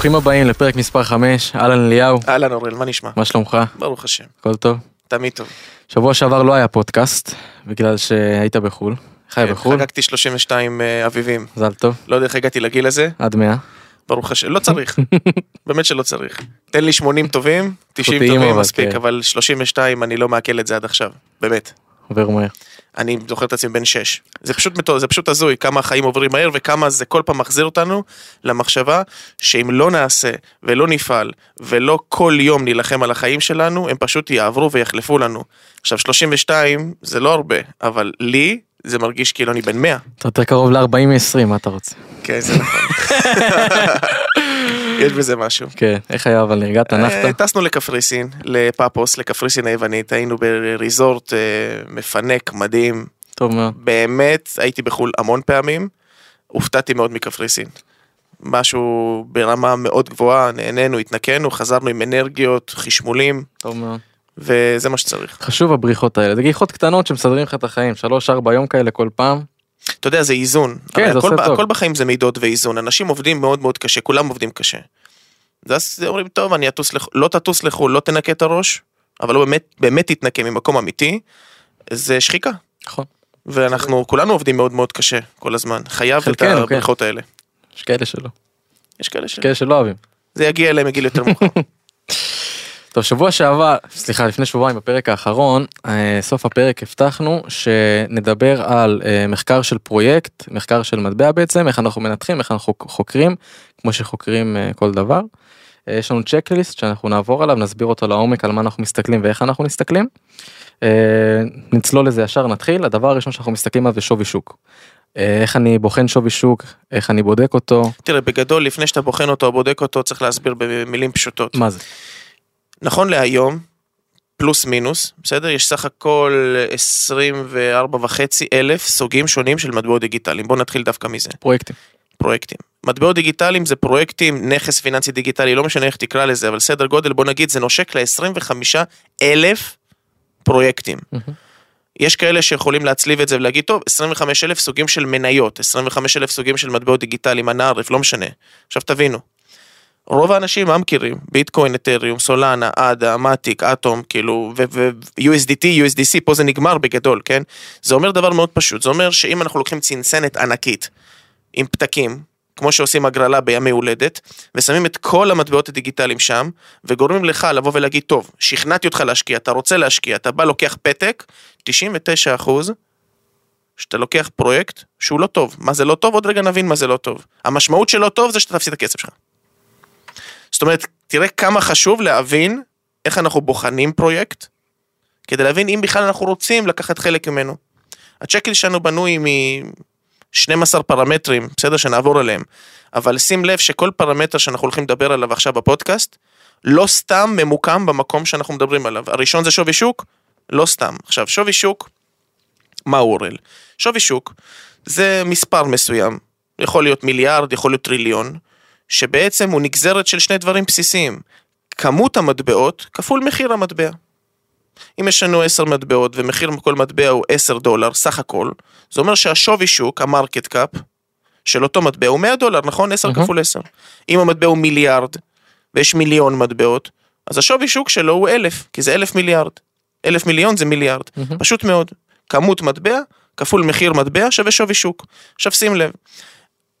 ברוכים הבאים לפרק מספר 5, אהלן אליהו, אהלן אוראל, מה נשמע? מה שלומך? ברוך השם, הכל טוב? תמיד טוב. שבוע שעבר לא היה פודקאסט, בגלל שהיית בחו"ל. חי כן, בחו"ל, חגגתי 32 אה, אביבים. מזל טוב, לא יודע איך הגעתי לגיל הזה, עד 100. ברוך השם, לא צריך. באמת שלא צריך. תן לי 80 טובים, 90 איכותיים טובים מספיק, כן. אבל 32 אני לא מעכל את זה עד עכשיו. באמת. עובר מהר. אני זוכר את עצמי בן 6. זה פשוט זה פשוט הזוי כמה החיים עוברים מהר וכמה זה כל פעם מחזיר אותנו למחשבה שאם לא נעשה ולא נפעל ולא כל יום נילחם על החיים שלנו, הם פשוט יעברו ויחלפו לנו. עכשיו 32 זה לא הרבה, אבל לי זה מרגיש כאילו אני בן 100. אתה יותר קרוב ל-40 מ-20, מה אתה רוצה? כן, זה נכון. יש בזה משהו. כן, איך היה אבל נרגעת, אה, נחת? טסנו לקפריסין, לפאפוס, לקפריסין היוונית, היינו בריזורט אה, מפנק, מדהים. טוב מאוד. באמת, הייתי בחו"ל המון פעמים, הופתעתי מאוד מקפריסין. משהו ברמה מאוד גבוהה, נהנינו, התנקינו, חזרנו עם אנרגיות, חשמולים, טוב מאוד. וזה מה שצריך. חשוב הבריחות האלה, זה גיחות קטנות שמסדרים לך את החיים, 3-4 יום כאלה כל פעם. אתה יודע, זה איזון. כן, זה הכל, עושה טוב. הכל בחיים זה מידות ואיזון. אנשים עובדים מאוד מאוד קשה, כולם עובדים קשה. ואז אומרים, טוב, אני אטוס לחו"ל, לא תטוס לחו"ל, לא תנקה את הראש, אבל לא באמת, באמת תתנקה ממקום אמיתי, זה שחיקה. נכון. ואנחנו כולנו עובדים מאוד מאוד קשה כל הזמן. חייב את חלקנו, כן. האלה. יש כאלה שלא. יש כאלה ש... כאלה שלא אוהבים. זה יגיע אליהם מגיל יותר מאוחר. טוב, שבוע שעבר, סליחה, לפני שבועיים בפרק האחרון, אה, סוף הפרק הבטחנו שנדבר על אה, מחקר של פרויקט, מחקר של מטבע בעצם, איך אנחנו מנתחים, איך אנחנו חוקרים, כמו שחוקרים אה, כל דבר. יש לנו צ'קליסט שאנחנו נעבור עליו, נסביר אותו לעומק על מה אנחנו מסתכלים ואיך אנחנו מסתכלים. נצלול לזה ישר, נתחיל. הדבר הראשון שאנחנו מסתכלים עליו זה שווי שוק. איך אני בוחן שווי שוק, איך אני בודק אותו, תראה, בגדול, לפני שאתה בוחן אותו או בודק אותו, צריך להסביר במילים פשוטות. מה זה. נכון להיום, פלוס מינוס, בסדר? יש סך הכל 24 וחצי אלף סוגים שונים של מטבעות דיגיטליים. בואו נתחיל דווקא מזה. פרויקטים. פרויקטים. מטבעות דיגיטליים זה פרויקטים, נכס פיננסי דיגיטלי, לא משנה איך תקרא לזה, אבל סדר גודל, בוא נגיד, זה נושק ל-25 אלף פרויקטים. יש כאלה שיכולים להצליב את זה ולהגיד, טוב, 25 אלף סוגים של מניות, 25 אלף סוגים של מטבעות דיגיטליים, אנערף, לא משנה. עכשיו תבינו, רוב האנשים מה מכירים? ביטקוין, אתריום, סולנה, אדה, מטיק, אטום, כאילו, ו-USDT, USDC, פה זה נגמר בגדול, כן? זה אומר דבר מאוד פשוט, זה אומר שאם אנחנו לוקחים צנצנת ענקית עם פתקים, כמו שעושים הגרלה בימי הולדת, ושמים את כל המטבעות הדיגיטליים שם, וגורמים לך לבוא ולהגיד, טוב, שכנעתי אותך להשקיע, אתה רוצה להשקיע, אתה בא לוקח פתק, 99 אחוז, שאתה לוקח פרויקט שהוא לא טוב. מה זה לא טוב? עוד רגע נבין מה זה לא טוב. המשמעות של לא טוב זה שאתה תפסיד את הכסף שלך. זאת אומרת, תראה כמה חשוב להבין איך אנחנו בוחנים פרויקט, כדי להבין אם בכלל אנחנו רוצים לקחת חלק ממנו. הצ'קל שלנו בנוי מ-12 פרמטרים, בסדר שנעבור עליהם, אבל שים לב שכל פרמטר שאנחנו הולכים לדבר עליו עכשיו בפודקאסט, לא סתם ממוקם במקום שאנחנו מדברים עליו. הראשון זה שווי שוק, לא סתם. עכשיו, שווי שוק, מה הוא אורל? שווי שוק זה מספר מסוים, יכול להיות מיליארד, יכול להיות טריליון, שבעצם הוא נגזרת של שני דברים בסיסיים. כמות המטבעות כפול מחיר המטבע. אם יש לנו 10 מטבעות ומחיר כל מטבע הוא 10 דולר סך הכל, זה אומר שהשווי שוק, ה market cap, של אותו מטבע הוא 100 דולר, נכון? 10 אהה. כפול 10. אם המטבע הוא מיליארד ויש מיליון מטבעות, אז השווי שוק שלו הוא 1,000, כי זה 1,000 מיליארד. 1,000 מיליון זה מיליארד. מהמם. פשוט מאוד. כמות מטבע כפול מחיר מטבע שווה שווי שוק. עכשיו שים לב,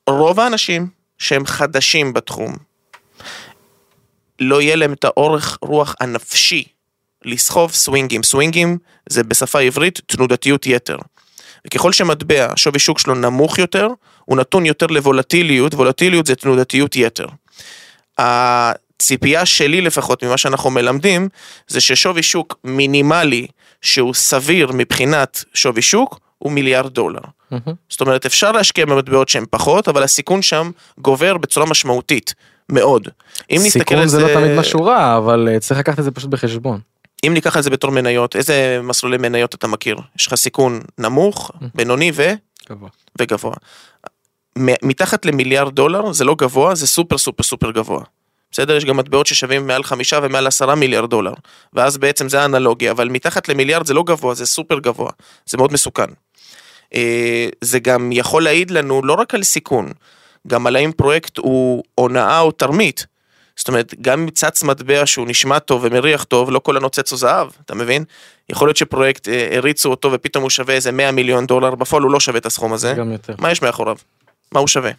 רוב האנשים שהם חדשים בתחום, לא יהיה להם את האורך רוח הנפשי לסחוב סווינגים. סווינגים זה בשפה עברית תנודתיות יתר. וככל שמטבע, שווי שוק שלו נמוך יותר, הוא נתון יותר לוולטיליות, וולטיליות זה תנודתיות יתר. הציפייה שלי לפחות ממה שאנחנו מלמדים, זה ששווי שוק מינימלי שהוא סביר מבחינת שווי שוק, הוא מיליארד דולר. מהמם. זאת אומרת, אפשר להשקיע במטבעות שהן פחות, אבל הסיכון שם גובר בצורה משמעותית, מאוד. אם נסתכל סיכון על זה לא תמיד משהו רע, אבל אה, צריך לקחת את זה פשוט בחשבון. אם ניקח את זה בתור מניות, איזה מסלולי מניות אתה מכיר? יש לך סיכון נמוך, בינוני ו... וגבוה. מ- מתחת למיליארד דולר זה לא גבוה, זה סופר סופר סופר גבוה. בסדר? יש גם מטבעות ששווים מעל חמישה ומעל עשרה מיליארד דולר. ואז בעצם זה האנלוגיה, אבל מתחת למיליארד זה לא גבוה, זה סופר גבוה. זה מאוד מסוכן. אה, זה גם יכול להעיד לנו לא רק על סיכון, גם על האם פרויקט הוא הונאה או תרמית. זאת אומרת, גם אם צץ מטבע שהוא נשמע טוב ומריח טוב, לא כל הנוצץ הוא זהב, אתה מבין? יכול להיות שפרויקט אה, הריצו אותו ופתאום הוא שווה איזה 100 מיליון דולר, בפועל הוא לא שווה את הסכום הזה. גם יותר. מה יש מאחוריו? מה הוא שווה?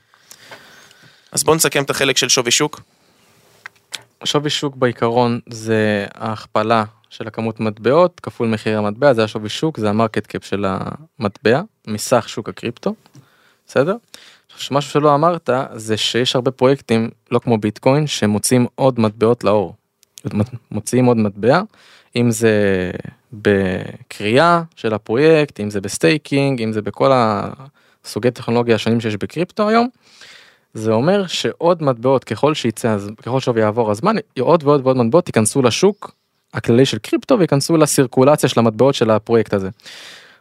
אז בואו נסכם את החלק של שווי שוק. שווי שוק בעיקרון זה ההכפלה של הכמות מטבעות כפול מחיר המטבע זה השווי שוק זה ה market cap של המטבע מסך שוק הקריפטו. בסדר? משהו שלא אמרת זה שיש הרבה פרויקטים לא כמו ביטקוין שמוציאים עוד מטבעות לאור. מוציאים עוד מטבע אם זה בקריאה של הפרויקט אם זה ב staking אם זה בכל הסוגי טכנולוגיה השונים שיש בקריפטו היום. זה אומר שעוד מטבעות ככל שיצא אז ככל שיעבור הזמן עוד ועוד ועוד מטבעות ייכנסו לשוק הכללי של קריפטו וייכנסו לסירקולציה של המטבעות של הפרויקט הזה.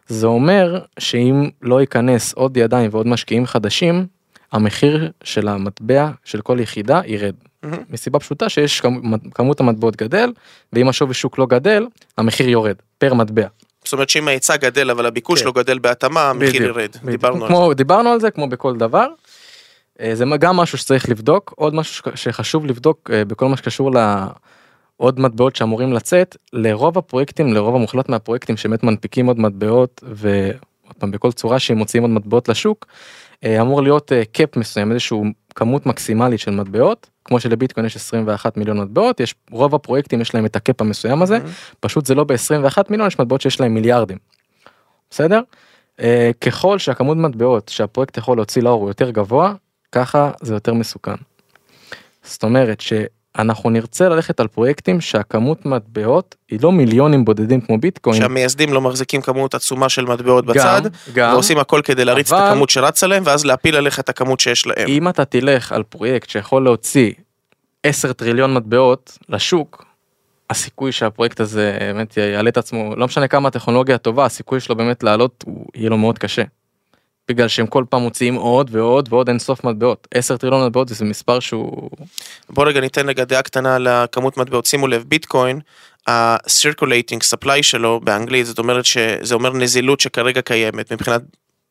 זה אומר שאם לא ייכנס עוד ידיים ועוד משקיעים חדשים המחיר של המטבע של כל יחידה ירד. מהמם. מסיבה פשוטה שיש כמ- כמות המטבעות גדל ואם השווי שוק לא גדל המחיר יורד פר מטבע. זאת אומרת שאם ההיצע גדל אבל הביקוש כן. לא גדל בהתאמה, המחיר בדיוק, ירד. בדיוק. דיברנו על כמו, דיברנו על זה כמו בכל דבר. אה, זה גם משהו שצריך לבדוק עוד משהו שחשוב לבדוק אה, בכל מה שקשור לעוד מטבעות שאמורים לצאת לרוב הפרויקטים לרוב המוחלט מהפרויקטים שבאמת מנפיקים עוד מטבעות ועוד פעם בכל צורה שהם מוציאים עוד מטבעות לשוק אה, אמור להיות cap מסוים איזשהו כמות מקסימלית של מטבעות כמו שלביטקוין יש 21 מיליון מטבעות יש רוב הפרויקטים יש להם את ה cap המסוים הזה מהמם. פשוט זה לא ב-21 מיליון יש מטבעות שיש להם מיליארדים. בסדר? ככל שהכמות מטבעות שהפרויקט יכול להוציא לאור הוא יותר גבוה ככה זה יותר מסוכן. זאת אומרת שאנחנו נרצה ללכת על פרויקטים שהכמות מטבעות היא לא מיליונים בודדים כמו ביטקוין. שהמייסדים לא מחזיקים כמות עצומה של מטבעות בצד, גם, ועושים הכל כדי להריץ את אבל- הכמות שרץ עליהם, ואז להפיל עליך את הכמות שיש להם. אם אתה תלך על פרויקט שיכול להוציא 10 טריליון מטבעות לשוק, הסיכוי שהפרויקט הזה באמת יעלה את עצמו, לא משנה כמה הטכנולוגיה טובה, הסיכוי שלו באמת לעלות הוא יהיה לו מאוד קשה. בגלל שהם כל פעם מוציאים עוד ועוד ועוד אין סוף מטבעות. 10 טריליון מטבעות זה מספר שהוא... בוא רגע ניתן רגע דעה קטנה על הכמות מטבעות. שימו לב, ביטקוין, ה-circulating supply שלו באנגלית, זאת אומרת שזה אומר נזילות שכרגע קיימת מבחינת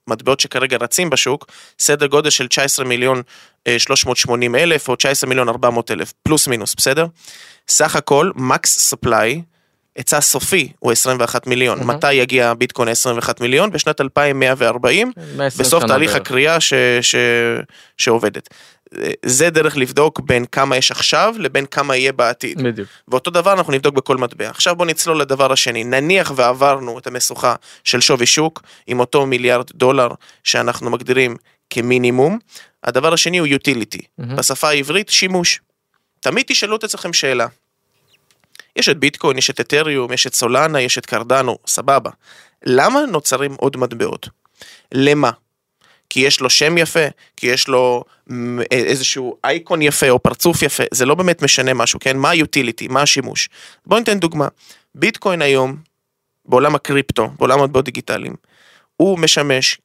מטבעות שכרגע רצים בשוק, סדר גודל של 19 מיליון אה, 380 אלף או 19 מיליון 400 אלף, פלוס מינוס, בסדר? סך הכל, מקס ספליי, היצע סופי הוא 21 מיליון. מהמם. מתי יגיע ביטקוין ל-21 מיליון? בשנת 2140, 120 בסוף תהליך בערך. הקריאה ש, ש, שעובדת. זה דרך לבדוק בין כמה יש עכשיו לבין כמה יהיה בעתיד. בדיוק. ואותו דבר אנחנו נבדוק בכל מטבע. עכשיו בוא נצלול לדבר השני. נניח ועברנו את המשוכה של שווי שוק עם אותו מיליארד דולר שאנחנו מגדירים כמינימום. הדבר השני הוא utility. מהמם. בשפה העברית שימוש. תמיד תשאלו את עצמכם שאלה. יש את ביטקוין, יש את אתריום, יש את סולנה, יש את קרדנו, סבבה. למה נוצרים עוד מטבעות? למה? כי יש לו שם יפה, כי יש לו מ, איזשהו אייקון יפה או פרצוף יפה, זה לא באמת משנה משהו, כן? מה ה-utility, מה השימוש? בואו ניתן דוגמה. ביטקוין היום, בעולם הקריפטו, בעולם המטבעות דיגיטליים, הוא משמש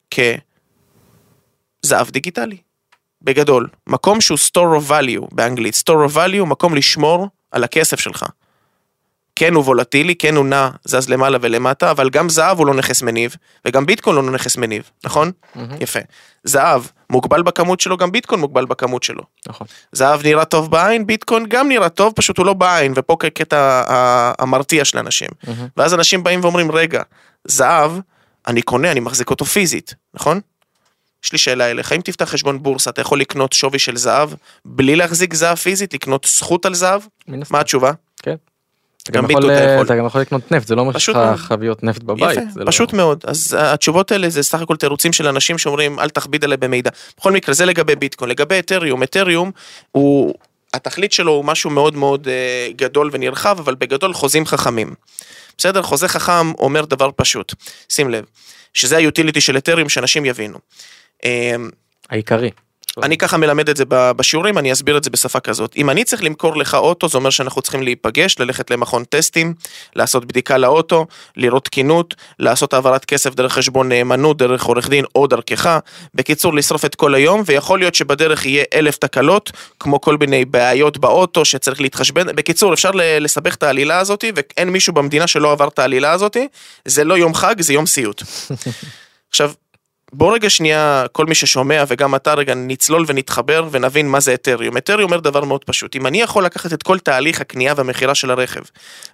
כזהב דיגיטלי. בגדול, מקום שהוא store of value באנגלית, store of value, מקום לשמור על הכסף שלך. כן הוא וולטילי, כן הוא נע, זז למעלה ולמטה, אבל גם זהב הוא לא נכס מניב, וגם ביטקוין לא נכס מניב, נכון? מהמם. יפה. זהב מוגבל בכמות שלו, גם ביטקוין מוגבל בכמות שלו. נכון. זהב נראה טוב בעין, ביטקוין גם נראה טוב, פשוט הוא לא בעין, ופה כקטע המרתיע של אנשים. מהמם. ואז אנשים באים ואומרים, רגע, זהב, אני קונה, אני מחזיק אותו פיזית, נכון? יש לי שאלה אליך, אם תפתח חשבון בורסה, אתה יכול לקנות שווי של זהב, בלי להחזיק זהב פיזית, לקנות זכות על זהב? מה התשובה? אתה גם יכול, ביטו אתה יכול. אתה גם יכול לקנות נפט זה לא אומר שיש לך. חביות נפט בבית. יפה, זה פשוט לא... מאוד. אז התשובות האלה זה סך הכל תירוצים של אנשים שאומרים אל תכביד עליי במידע. בכל מקרה, זה לגבי ביטקוין. לגבי אתריום, אתריום הוא, התכלית שלו הוא משהו מאוד מאוד אה, גדול ונרחב, אבל בגדול חוזים חכמים. בסדר? חוזה חכם אומר דבר פשוט. שים לב, שזה היוטיליטי של אתריום, שאנשים יבינו. אה, העיקרי. אני ככה מלמד את זה בשיעורים, אני אסביר את זה בשפה כזאת. אם אני צריך למכור לך אוטו, זה אומר שאנחנו צריכים להיפגש, ללכת למכון טסטים, לעשות בדיקה לאוטו, לראות תקינות, לעשות העברת כסף דרך חשבון נאמנות, דרך עורך דין או דרכך. בקיצור, לשרוף את כל היום, ויכול להיות שבדרך יהיה אלף תקלות, כמו כל מיני בעיות באוטו שצריך להתחשבן. בקיצור, אפשר לסבך את העלילה הזאת, ואין מישהו במדינה שלא עבר את העלילה הזאת. זה לא יום חג, זה יום סיוט. עכשיו, בוא רגע שנייה, כל מי ששומע וגם אתה רגע נצלול ונתחבר ונבין מה זה אתריום. אתריום אומר דבר מאוד פשוט, אם אני יכול לקחת את כל תהליך הקנייה והמכירה של הרכב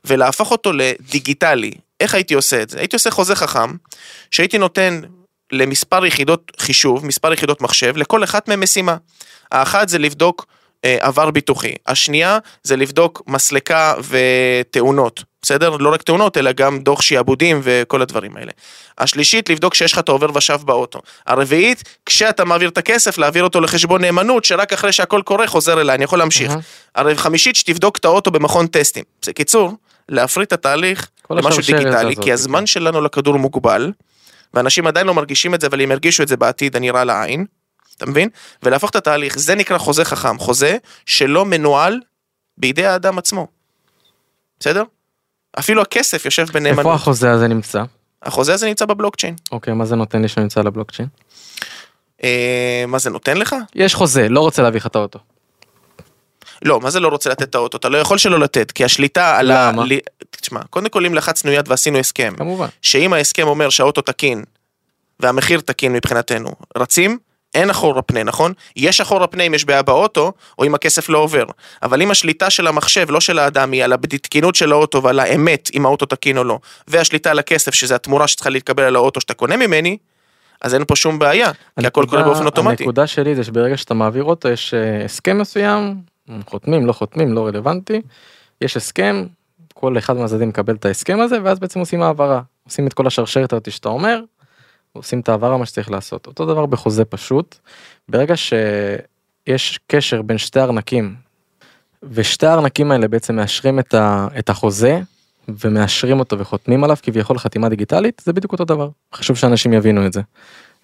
ולהפוך אותו לדיגיטלי, איך הייתי עושה את זה? הייתי עושה חוזה חכם, שהייתי נותן למספר יחידות חישוב, מספר יחידות מחשב, לכל אחת מהן משימה. האחת זה לבדוק עבר ביטוחי, השנייה זה לבדוק מסלקה ותאונות, בסדר? לא רק תאונות, אלא גם דוח שיעבודים וכל הדברים האלה. השלישית, לבדוק שיש לך את העובר ושב באוטו. הרביעית, כשאתה מעביר את הכסף, להעביר אותו לחשבון נאמנות, שרק אחרי שהכל קורה חוזר אליי, אני יכול להמשיך. Mhm. החמישית, שתבדוק את האוטו במכון טסטים. בקיצור, להפריט את התהליך למשהו דיגיטלי, הזאת, כי הזמן כן. שלנו לכדור מוגבל, ואנשים עדיין לא מרגישים את זה, אבל הם ירגישו את זה בעתיד הנראה לעין, אתה מבין? ולהפוך את התהליך, זה נקרא חוזה חכם, חוזה שלא מנוהל בידי האדם עצמו. בסדר? אפילו הכסף יושב איפה בנאמנות. החוזה הזה נמצא? החוזה הזה נמצא בבלוקצ'יין. אוקיי, מה זה נותן לי שהוא נמצא על הבלוקצ'יין? אה, מה זה נותן לך? יש חוזה, לא רוצה להביא לך את האוטו. לא, מה זה לא רוצה לתת את האוטו? אתה לא יכול שלא לתת, כי השליטה על ה... למה? תשמע, קודם כל אם לחצנו יד ועשינו הסכם, כמובן. שאם ההסכם אומר שהאוטו תקין והמחיר תקין מבחינתנו, רצים, אין אחורה פנה, נכון? יש אחורה פנה אם יש בעיה באוטו, או אם הכסף לא עובר. אבל אם השליטה של המחשב, לא של האדם, היא על התקינות של האוטו ועל האמת, אם האוטו תקין או לא, והשליטה על הכסף, שזה התמורה שצריכה להתקבל על האוטו שאתה קונה ממני, אז אין פה שום בעיה, כי הכל קורה הנקודה- באופן אוטומטי. הנקודה שלי זה שברגע שאתה מעביר אותו יש אה, הסכם מסוים, חותמים, לא חותמים, לא רלוונטי, יש הסכם, כל אחד מהצדדים מקבל את ההסכם הזה, ואז בעצם עושים העברה. עושים את כל השרשרת הזאת שאתה אומר, עושים את העברה מה שצריך לעשות. אותו דבר בחוזה פשוט, ברגע שיש קשר בין שתי ארנקים, ושתי הארנקים האלה בעצם מאשרים את, ה, את החוזה, ומאשרים אותו וחותמים עליו כביכול חתימה דיגיטלית, זה בדיוק אותו דבר. חשוב שאנשים יבינו את זה.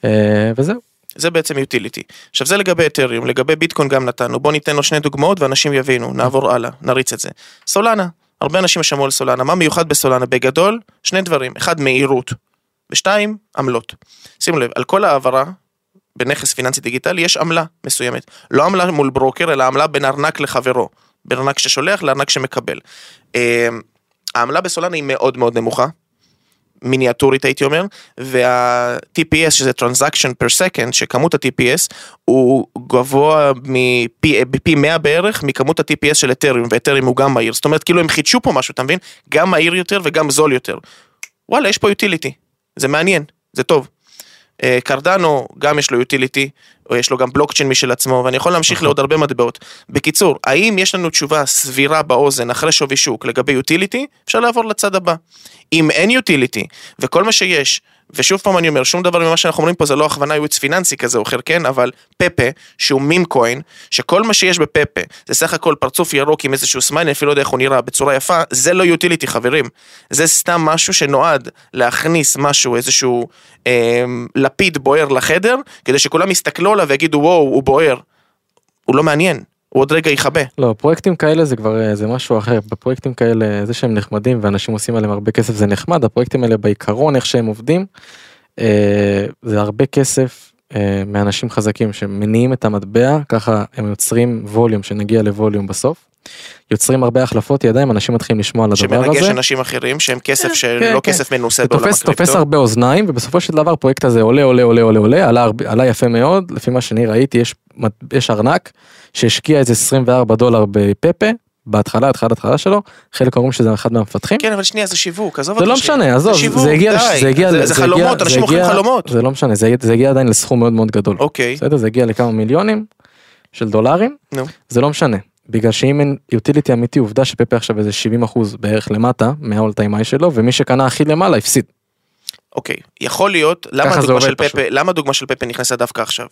אה, וזהו. זה בעצם יוטיליטי. עכשיו זה לגבי אתריום, לגבי ביטקוין גם נתנו, בוא ניתן לו שני דוגמאות ואנשים יבינו, נעבור הלאה, נריץ את זה. סולנה, הרבה אנשים שמעו על סולנה, מה מיוחד בסולנה? בגדול, שני דברים, אחד מהירות, ושתיים, עמלות. שימו לב, על כל העברה בנכס פיננסי דיגיטלי יש עמלה מסוימת. לא עמלה מול ברוקר, אלא עמלה בין ארנק לחברו. בין ארנק ששולח לארנק שמקבל. אה, העמלה בסולנה היא מאוד מאוד נמוכה. מיניאטורית הייתי אומר, וה-TPS שזה Transaction per Second, שכמות ה-TPS הוא גבוה מפי בפי 100 בערך מכמות ה-TPS של אתריום, ואתריום הוא גם מהיר, זאת אומרת כאילו הם חידשו פה משהו, אתה מבין? גם מהיר יותר וגם זול יותר. וואלה, יש פה יוטיליטי, זה מעניין, זה טוב. אה, קרדנו גם יש לו יוטיליטי, או יש לו גם בלוקצ'יין משל עצמו, ואני יכול להמשיך. לעוד הרבה מטבעות. בקיצור, האם יש לנו תשובה סבירה באוזן אחרי שווי שוק לגבי utility? אפשר לעבור לצעד הבא. אם אין utility, וכל מה שיש, ושוב פעם אני אומר, שום דבר ממה שאנחנו אומרים פה זה לא הכוונה ייעוץ פיננסי כזה או אחר, כן, אבל פפה, שהוא meme coin, שכל מה שיש בפפה, זה סך הכל פרצוף ירוק עם איזשהו smile, אני אפילו לא יודע איך הוא נראה, בצורה יפה, זה לא utility חברים. זה סתם משהו שנועד להכניס משהו, איזשהו אה, לפיד בוער לחדר, כדי שכולם יסתכלו עליו ויגידו וואו, הוא בוער. הוא לא מעניין, הוא עוד רגע יכבה. לא, פרויקטים כאלה זה כבר אה, זה משהו אחר. בפרויקטים כאלה, זה שהם נחמדים ואנשים עושים עליהם הרבה כסף זה נחמד, הפרויקטים האלה בעיקרון איך שהם עובדים, אה, זה הרבה כסף אה, מאנשים חזקים שמניעים את המטבע, ככה הם יוצרים ווליום, שנגיע לווליום בסוף. יוצרים הרבה החלפות ידיים, אנשים מתחילים לשמוע על הדבר שמרגש הזה. אנשים אחרים שהם כסף כן, שלא כן, כסף מנוסה זה בעולם תופס, תופס הקריפטו. הרבה אוזניים ובסופו של דבר הפרויקט הזה עולה עולה עולה עולה עולה עלה, עלה יפה מאוד לפי מה שאני ראיתי יש, יש ארנק שהשקיע איזה 24 דולר בפפה בהתחלה התחלת התחלה שלו חלק אומרים שזה אחד מהמפתחים. כן אבל שנייה זה שיווק עזוב זה לא. משנה עזוב שיווק, זה הגיע די. זה הגיע זה- זה זה חלומות זה אנשים מוכרים חלומות זה לא משנה זה זה הגיע עדיין לסכום מאוד מאוד גדול אוקיי בסדר זה הגיע לכמה מיליונים של דולרים נו. זה לא משנה בגלל שאם אין יוטיליטי אמיתי עובדה שפפה עכשיו איזה 70 אחוז בערך למטה מהאול טיים היי שלו ומי שקנה הכי למעלה הפסיד. אוקיי, יכול להיות, למה הדוגמה של. פפה, למה הדוגמה של פפה נכנסה דווקא עכשיו?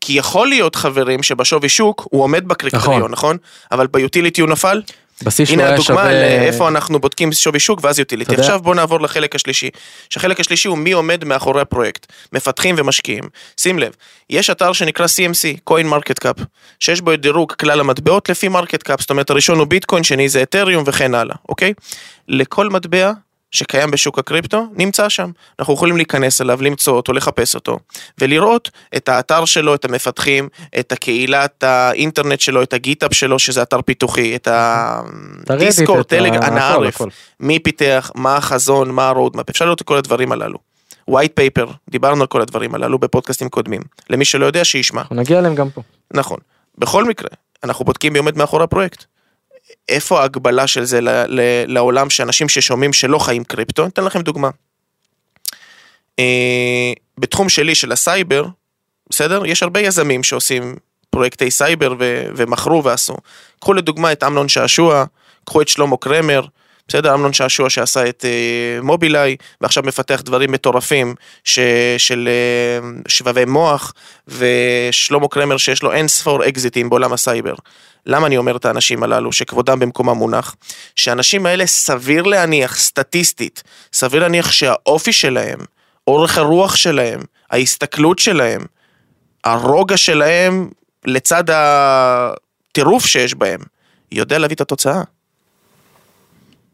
כי יכול להיות חברים שבשווי שוק הוא עומד בקריטריון, נכון. נכון? אבל ב utility הוא נפל? בשיא שלו הנה היה הדוגמה שווה לאיפה אנחנו בודקים שווי שוק ואז utility. עכשיו בוא נעבור לחלק השלישי. שהחלק השלישי הוא מי עומד מאחורי הפרויקט. מפתחים ומשקיעים. שים לב, יש אתר שנקרא CMC, Coin Market Cap, שיש בו את דירוג כלל המטבעות לפי market cap, זאת אומרת הראשון הוא ביטקוין, שני זה אתריום וכן הלאה, אוקיי? לכל מטבע שקיים בשוק הקריפטו נמצא שם. אנחנו יכולים להיכנס אליו, למצוא אותו, לחפש אותו, ולראות את האתר שלו, את המפתחים, את הקהילת האינטרנט שלו, את ה GitHub שלו, שזה אתר פיתוחי, את הדיסקורד, טלגרם, אנא הכל, ערף, הכל. מי פיתח, מה החזון, מה ה roadmap, אפשר לראות את כל הדברים הללו. white paper, דיברנו על כל הדברים הללו בפודקאסטים קודמים. למי שלא יודע, שישמע. אנחנו נגיע אליהם גם פה. נכון. בכל מקרה, אנחנו בודקים מי עומד מאחורי הפרויקט. איפה ההקבלה של זה לעולם שאנשים ששומעים שלא חיים קריפטו? אני אתן לכם דוגמה. אה, בתחום שלי של הסייבר, בסדר? יש הרבה יזמים שעושים פרויקטי סייבר ו- ומכרו ועשו. קחו לדוגמה את אמנון שעשוע, קחו את שלמה קרמר, בסדר? אמנון שעשוע שעשה את אה, מובילאיי, ועכשיו מפתח דברים מטורפים ש- של אה, שבבי מוח, ושלמה קרמר שיש לו אין ספור אקזיטים בעולם הסייבר. למה אני אומר את האנשים הללו, שכבודם במקומם מונח? שהאנשים האלה סביר להניח, סטטיסטית, סביר להניח שהאופי שלהם, אורך הרוח שלהם, ההסתכלות שלהם, הרוגע שלהם לצד הטירוף שיש בהם, יודע להביא את התוצאה.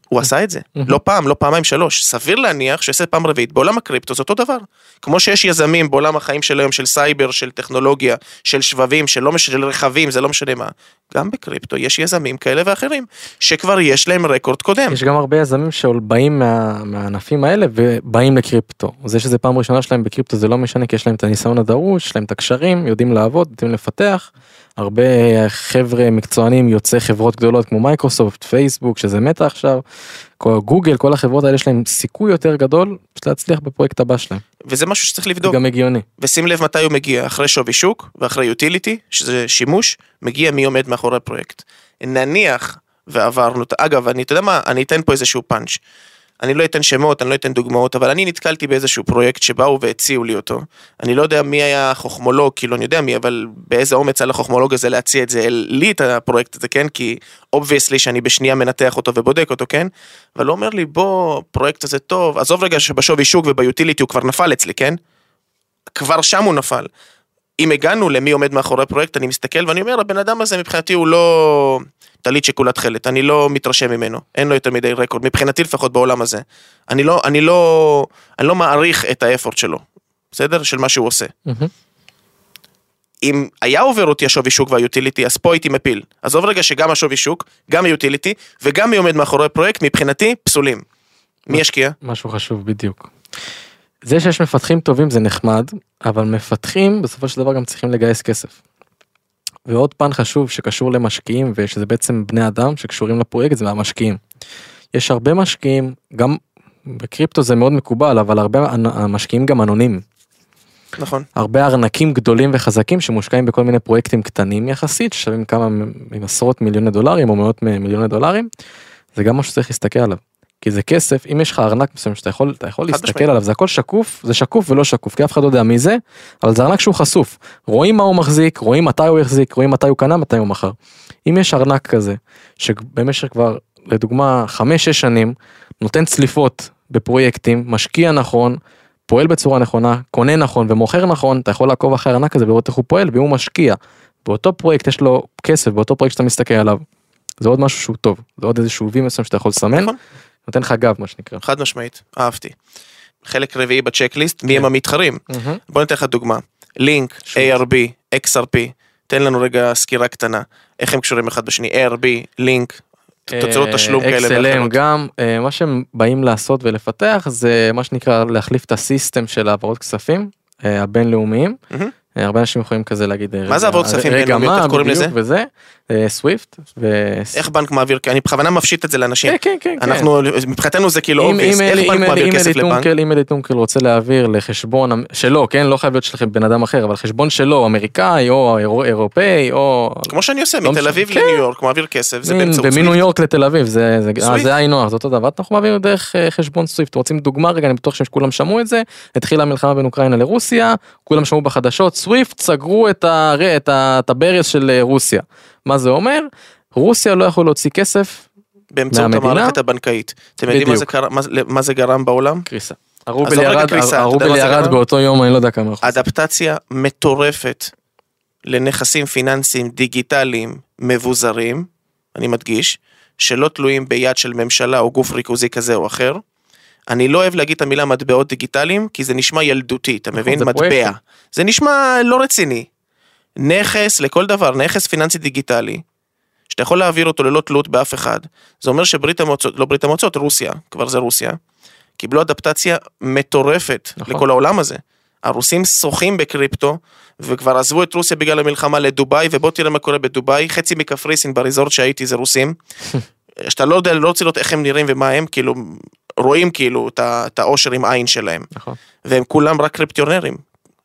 הוא עשה את זה, לא פעם, לא פעמיים, שלוש. סביר להניח שיעשה פעם רביעית. בעולם הקריפטו זה אותו דבר. כמו שיש יזמים בעולם החיים של היום, של סייבר, של טכנולוגיה, של שבבים, של לא משנה, של רכבים, זה לא משנה מה. גם בקריפטו יש יזמים כאלה ואחרים, שכבר יש להם record קודם. יש גם הרבה יזמים שבאים מה, מהענפים האלה ובאים לקריפטו. זה שזה פעם ראשונה שלהם בקריפטו זה לא משנה כי יש להם את הניסיון הדרוש, יש להם את הקשרים, יודעים לעבוד, יודעים לפתח. הרבה חבר'ה מקצוענים יוצאי חברות גדולות כמו מייקרוסופט, פייסבוק, שזה מטה עכשיו, כל גוגל, כל החברות האלה יש להם סיכוי יותר גדול להצליח בפרויקט הבא שלהם. וזה משהו שצריך לבדוק. גם הגיוני. ושים לב מתי הוא מגיע, אחרי שווי שוק ואחרי יוטיליטי, שזה שימוש, מגיע מי עומד מאחורי הפרויקט. נניח ועברנו, אגב, אני, אתה יודע מה, אני אתן פה איזשהו פאנץ'. אני לא אתן שמות, אני לא אתן דוגמאות, אבל אני נתקלתי באיזשהו פרויקט שבאו והציעו לי אותו. אני לא יודע מי היה החוכמולוג, כאילו אני יודע מי, אבל באיזה אומץ על החוכמולוג הזה להציע את זה לי את הפרויקט הזה, כן? כי obviously שאני בשנייה מנתח אותו ובודק אותו, כן? אבל הוא אומר לי, בוא, הפרויקט הזה טוב, עזוב רגע שבשווי שוק וב utility הוא כבר נפל אצלי, כן? כבר שם הוא נפל. אם הגענו למי עומד מאחורי הפרויקט, אני מסתכל ואני אומר, הבן אדם הזה מבחינתי הוא לא טלית שכולה תכלת, אני לא מתרשם ממנו, אין לו יותר מדי record, מבחינתי לפחות בעולם הזה. אני לא, אני לא, אני לא מעריך את ה effort שלו, בסדר? של מה שהוא עושה. אם היה עובר אותי השווי שוק והיוטיליטי, אז פה הייתי מפיל. עזוב רגע שגם השווי שוק, גם היוטיליטי, וגם מי עומד מאחורי הפרויקט, מבחינתי, פסולים. מי ישקיע? משהו חשוב בדיוק. זה שיש מפתחים טובים זה נחמד, אבל מפתחים בסופו של דבר גם צריכים לגייס כסף. ועוד פן חשוב שקשור למשקיעים ושזה בעצם בני אדם שקשורים לפרויקט זה המשקיעים. יש הרבה משקיעים, גם בקריפטו זה מאוד מקובל, אבל הרבה המשקיעים גם אנונימיים. נכון. הרבה ארנקים גדולים וחזקים שמושקעים בכל מיני פרויקטים קטנים יחסית ששווים כמה מ- עשרות מיליוני דולרים או מאות מיליוני דולרים. זה גם משהו שצריך להסתכל עליו. כי זה כסף אם יש לך ארנק מסוים שאתה יכול אתה יכול להסתכל. עליו זה הכל שקוף זה שקוף ולא שקוף כי אף אחד לא יודע מי זה אבל זה ארנק שהוא חשוף רואים מה הוא מחזיק רואים מתי הוא החזיק רואים מתי הוא קנה מתי הוא מכר. אם יש ארנק כזה שבמשך כבר לדוגמה 5-6 שנים נותן צליפות בפרויקטים משקיע נכון פועל בצורה נכונה, קונה נכון ומוכר נכון, אתה יכול לעקוב אחרי הארנק הזה ולראות איך הוא פועל, ואם הוא משקיע באותו פרויקט יש לו כסף, באותו פרויקט שאתה מסתכל עליו. זה עוד משהו שהוא טוב, זה עוד איזשהו וי מסוים שאתה יכול לסמן, נכון. נותן לך גב מה שנקרא. חד משמעית, אהבתי. חלק רביעי בצ'קליסט, מי הם המתחרים? בוא ניתן לך דוגמה. לינק, ARB, XRP, תן לנו רגע סקירה קטנה. איך הם קשורים אחד בשני? ARB, לינק, תוצאות תשלום כאלה XLM. גם, אה, מה שהם באים לעשות ולפתח זה מה שנקרא להחליף את הסיסטם של העברות כספים אה, הבינלאומיים. אה, הרבה אנשים יכולים כזה להגיד, אה, מה זה העברות כספים בינלאומיות? מה איך קוראים לזה? וזה, סוויפט. איך בנק מעביר, אני בכוונה מפשיט את זה לאנשים. כן כן כן. כן. אנחנו, מבחינתנו זה כאילו אם- אובייס, אם איך אלי- בנק אם מעביר אם כסף לבנק? טונקל, אם אלי טונקל רוצה להעביר לחשבון המ- שלו, כן, לא חייב להיות שלכם בן אדם אחר, אבל חשבון שלו, אמריקאי או אירו- אירופאי או... כמו שאני עושה, לא מתל. אביב כן. לניו יורק, מעביר כסף, זה באמצעות ומניו סוויפט. יורק לתל אביב, זה זה- אה, היינו הך, זה אותו דבר, אנחנו מעבירים דרך אה, חשבון סוויפט, רוצים דוגמה רגע, אני בטוח שכולם שמעו את זה, התחילה המלחמה בין אוקראינה לרוסיה, כולם שמעו בחדשות, סוויפט סגרו את הברז של אה, רוסיה. מה זה אומר? רוסיה לא יכול להוציא כסף, באמצעות מהמדינה? המערכת הבנקאית. אתם יודעים מה. זה קרה- מה מה זה גרם בעולם? קריסה. הרובל רגע ירד, קריסה, הרובל ירד? באותו יום, אני לא יודע כמה אחוז. אדפטציה מטורפת לנכסים פיננסיים דיגיטליים מבוזרים, אני מדגיש, שלא תלויים ביד של ממשלה או גוף ריכוזי כזה או אחר. אני לא אוהב להגיד את המילה מטבעות דיגיטליים, כי זה נשמע ילדותי, אתה מבין? זה מטבע. פרויקטים. זה נשמע לא רציני. נכס לכל דבר, נכס פיננסי דיגיטלי, שאתה יכול להעביר אותו ללא תלות באף אחד. זה אומר שברית המועצות, לא ברית המועצות, רוסיה, כבר זה רוסיה, קיבלו אדפטציה מטורפת נכון. לכל העולם הזה. הרוסים שוחים בקריפטו, וכבר עזבו את רוסיה בגלל המלחמה לדובאי, ובוא תראה מה קורה בדובאי, חצי מקפריסין בריזורט שהייתי זה רוסים. שאתה לא יודע, לא רוצה לראות איך הם נראים ומה הם, כאילו, רואים כאילו את האושר עם עין שלהם. נכון. והם כולם רק קריפטיונרים.